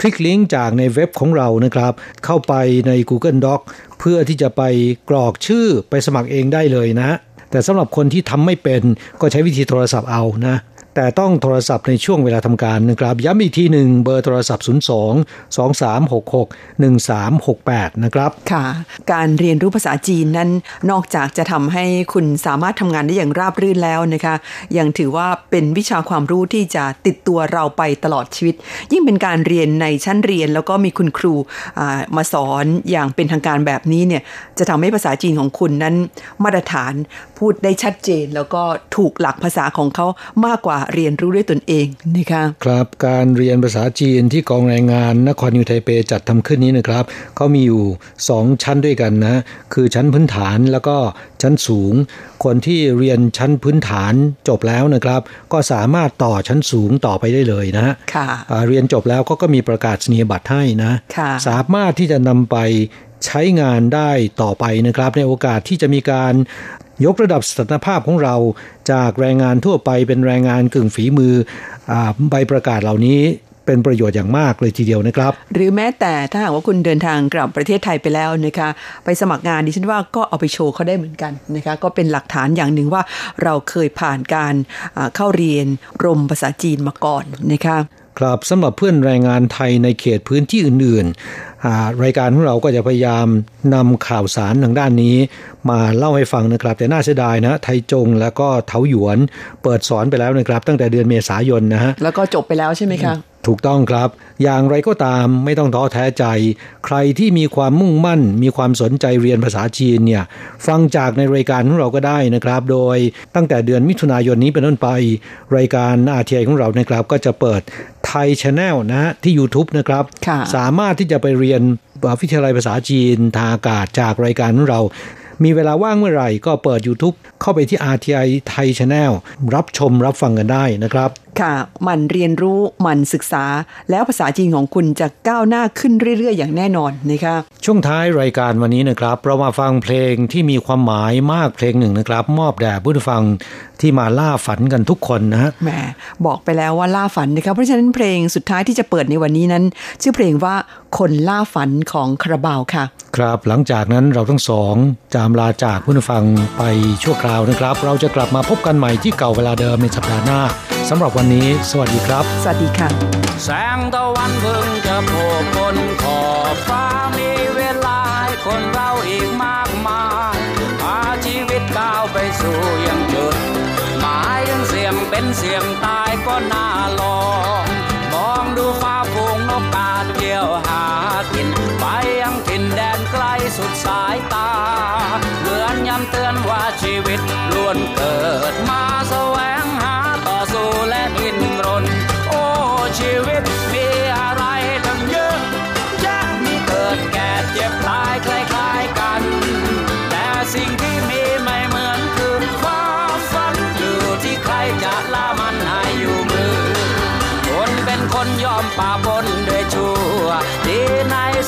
คลิกลิงก์จากในเว็บของเรานะครับ เข้าไปใน Google Doc เพื่อที่จะไปกรอกชื่อไปสมัครเองได้เลยนะ แต่สำหรับคนที่ทำไม่เป็นก็ใช้วิธีโทรศัพท์เอานะ แต่ต้องโทรศัพท์ในช่วงเวลาทำการนะครับ ย้ำอีกทีหนึ่งเบอร์โทรศัพท์ 02 2366 1368 นะครับ ค่ะ การเรียนรู้ภาษาจีนนั้นนอกจากจะทำให้คุณสามารถทำงานได้อย่างราบรื่นแล้วนะคะยังถือว่าเป็นวิชาความรู้ที่จะติดตัวเราไปตลอดชีวิต ยิ่งเป็นการเรียนในชั้นเรียนแล้วก็มีคุณครูมาสอนอย่างเป็นทางการแบบนี้เนี่ยจะทำให้ภาษาจีนของคุณนั้นมาตรฐานพูดได้ชัดเจนแล้วก็ถูกหลักภาษาของเขามากกว่าเรียนรู้ด้วยตนเองนะคะครับการเรียนภาษาจีนที่กองแรงงานนครนิวไทเปจัดทำขึ้นนี้นะครับเขามีอยู่ 2 ชั้นด้วยกันนะคือชั้นพื้นฐานแล้วก็ชั้นสูง คนที่เรียนชั้นพื้นฐานจบแล้วนะครับ ก็สามารถต่อชั้นสูงต่อไปได้เลยนะค่ะอ่าเรียนจบแล้วก็ก็มีประกาศนียบัตรให้นะค่ะสามารถที่จะนำไปใช้งานได้ต่อไปนะครับ ในโอกาสที่จะมีการ ยกระดับสถานภาพของเราจากแรงงานทั่วไปเป็นแรงงานกึ่งฝีมืออาใบประกาศเหล่านี้เป็นประโยชน์อย่างมากเลยทีเดียวนะครับ หรือแม้แต่ถ้าหากว่าคุณเดินทางกลับประเทศไทยไปแล้วนะคะไปสมัครงานดิฉันว่าก็เอาไปโชว์เขาได้เหมือนกันนะคะก็เป็นหลักฐานอย่างหนึ่งว่าเราเคยผ่านการอ่าเข้าเรียนรมภาษาจีนมาก่อนนะคะครับสำหรับเพื่อนแรงงานไทยในเขตพื้นที่อื่นๆอ่า รายการของเราก็จะพยายามนำข่าวสารทางด้านนี้ มาเล่าให้ฟังนะครับ แต่น่าเสียดายนะไทจงแล้วก็เถาหยวน เปิดสอนไปแล้วนะครับ ตั้งแต่เดือนเมษายนนะฮะแล้วก็จบไปแล้วใช่ไหมคะถูกต้องครับ อย่างไรก็ตามไม่ต้องท้อแท้ใจ ใครที่มีความมุ่งมั่น มีความสนใจเรียนภาษาจีนเนี่ย ฟังจากในรายการของเราก็ได้นะครับ โดยตั้งแต่เดือนมิถุนายนนี้เป็นต้นไป รายการอาทีของเรานะครับ ก็จะเปิดไทยช n แนลนะฮะที่ YouTube นะครับค่ะสามารถที่จะไปเรียนวิทยาลัยภาษาจีน ทางอากาศจากรายการของเรา มีเวลาว่างเมื่อไหร่ก็เปิด YouTube เข้าไปที่ RTI ไทยช n แนลรับชมรับฟังกันได้นะครับ ค่ะหมันเรียนรู้หมันศึกษา แล้วภาษาจีนของคุณจะก้าวหน้าขึ้นเรื่อย ๆ อย่างแน่นอนนะคะช่วงท้ายรายการวันนี้นะครับ เรามาฟังเพลงที่มีความหมายมากเพลงหนึ่งนะครับ มอบแด่ผู้ฟังที่มาล่าฝันกันทุกคนนะฮะแหมบอกไปแล้วว่าล่าฝันนะคะเพราะฉะนั้นเพลงสุดท้ายที่จะเปิดในวันนี้นั้น ชื่อเพลงว่าคนล่าฝันของคาราบาวค่ะ ครับหลังจากนั้นเราทั้งสองจามลาจากผู้ฟังไปชั่วคราวนะครับ เราจะกลับมาพบกันใหม่ที่เก่าเวลาเดิมในสัปดาห์หน้า สำหรับวันนี้ สวัสดีครับ สวัสดีค่ะ แสงตะวันเพิ่งจะโผล่บนขอบฟ้ามีเวลาให้คนเราอีกมากมายพาชีวิตก้าวไปสู่ยังจุด หมายยังเสี่ยงเป็นเสี่ยงตายก็น่าลองมองดูฟ้าฝูงนกกาเที่ยวหากิน ไปยังถิ่นแดนไกลสุดสายตาเหมือนย้ำเตือนว่าชีวิตล้วนเกิดมาแสว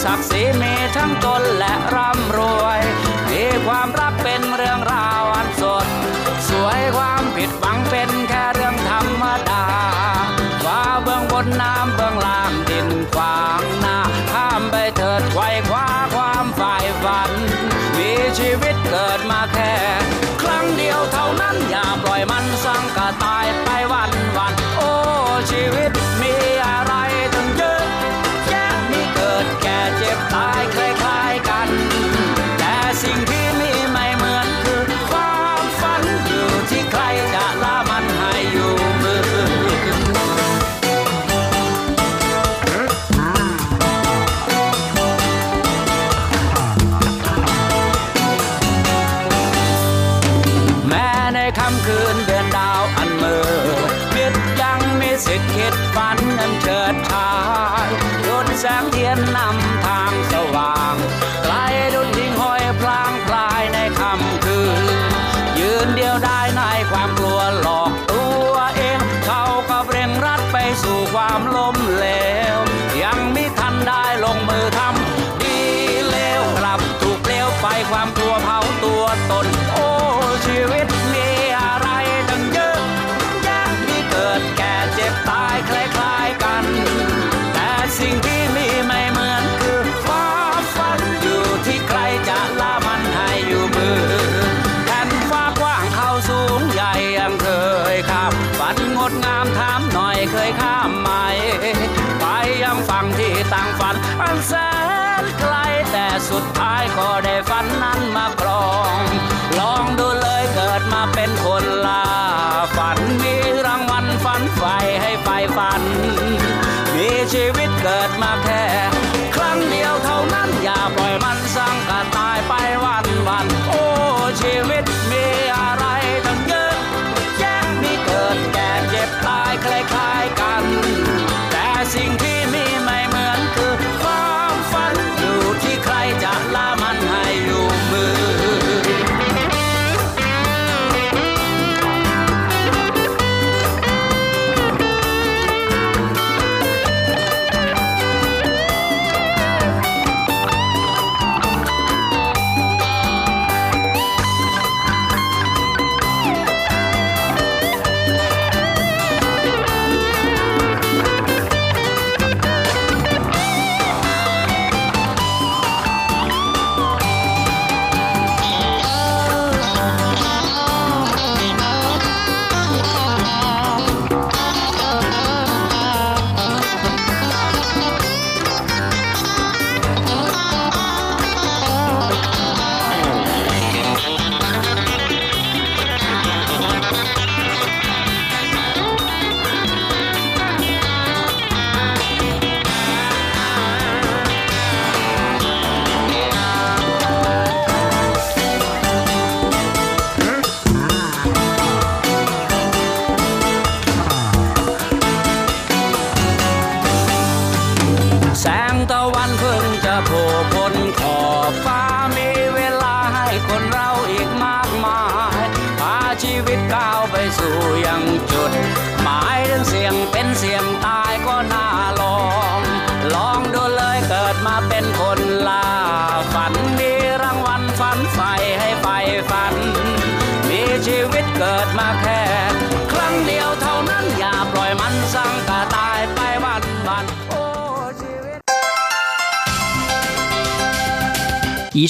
ศักดิ์ศรีมีทั้งจนและร่ำรวย มีความรักเป็นเรื่องราวอันสด สวยความผิดหวังเป็นแค่เรื่องธรรมดาฟ้าเบื้องบนน้ำเบื้องล่าง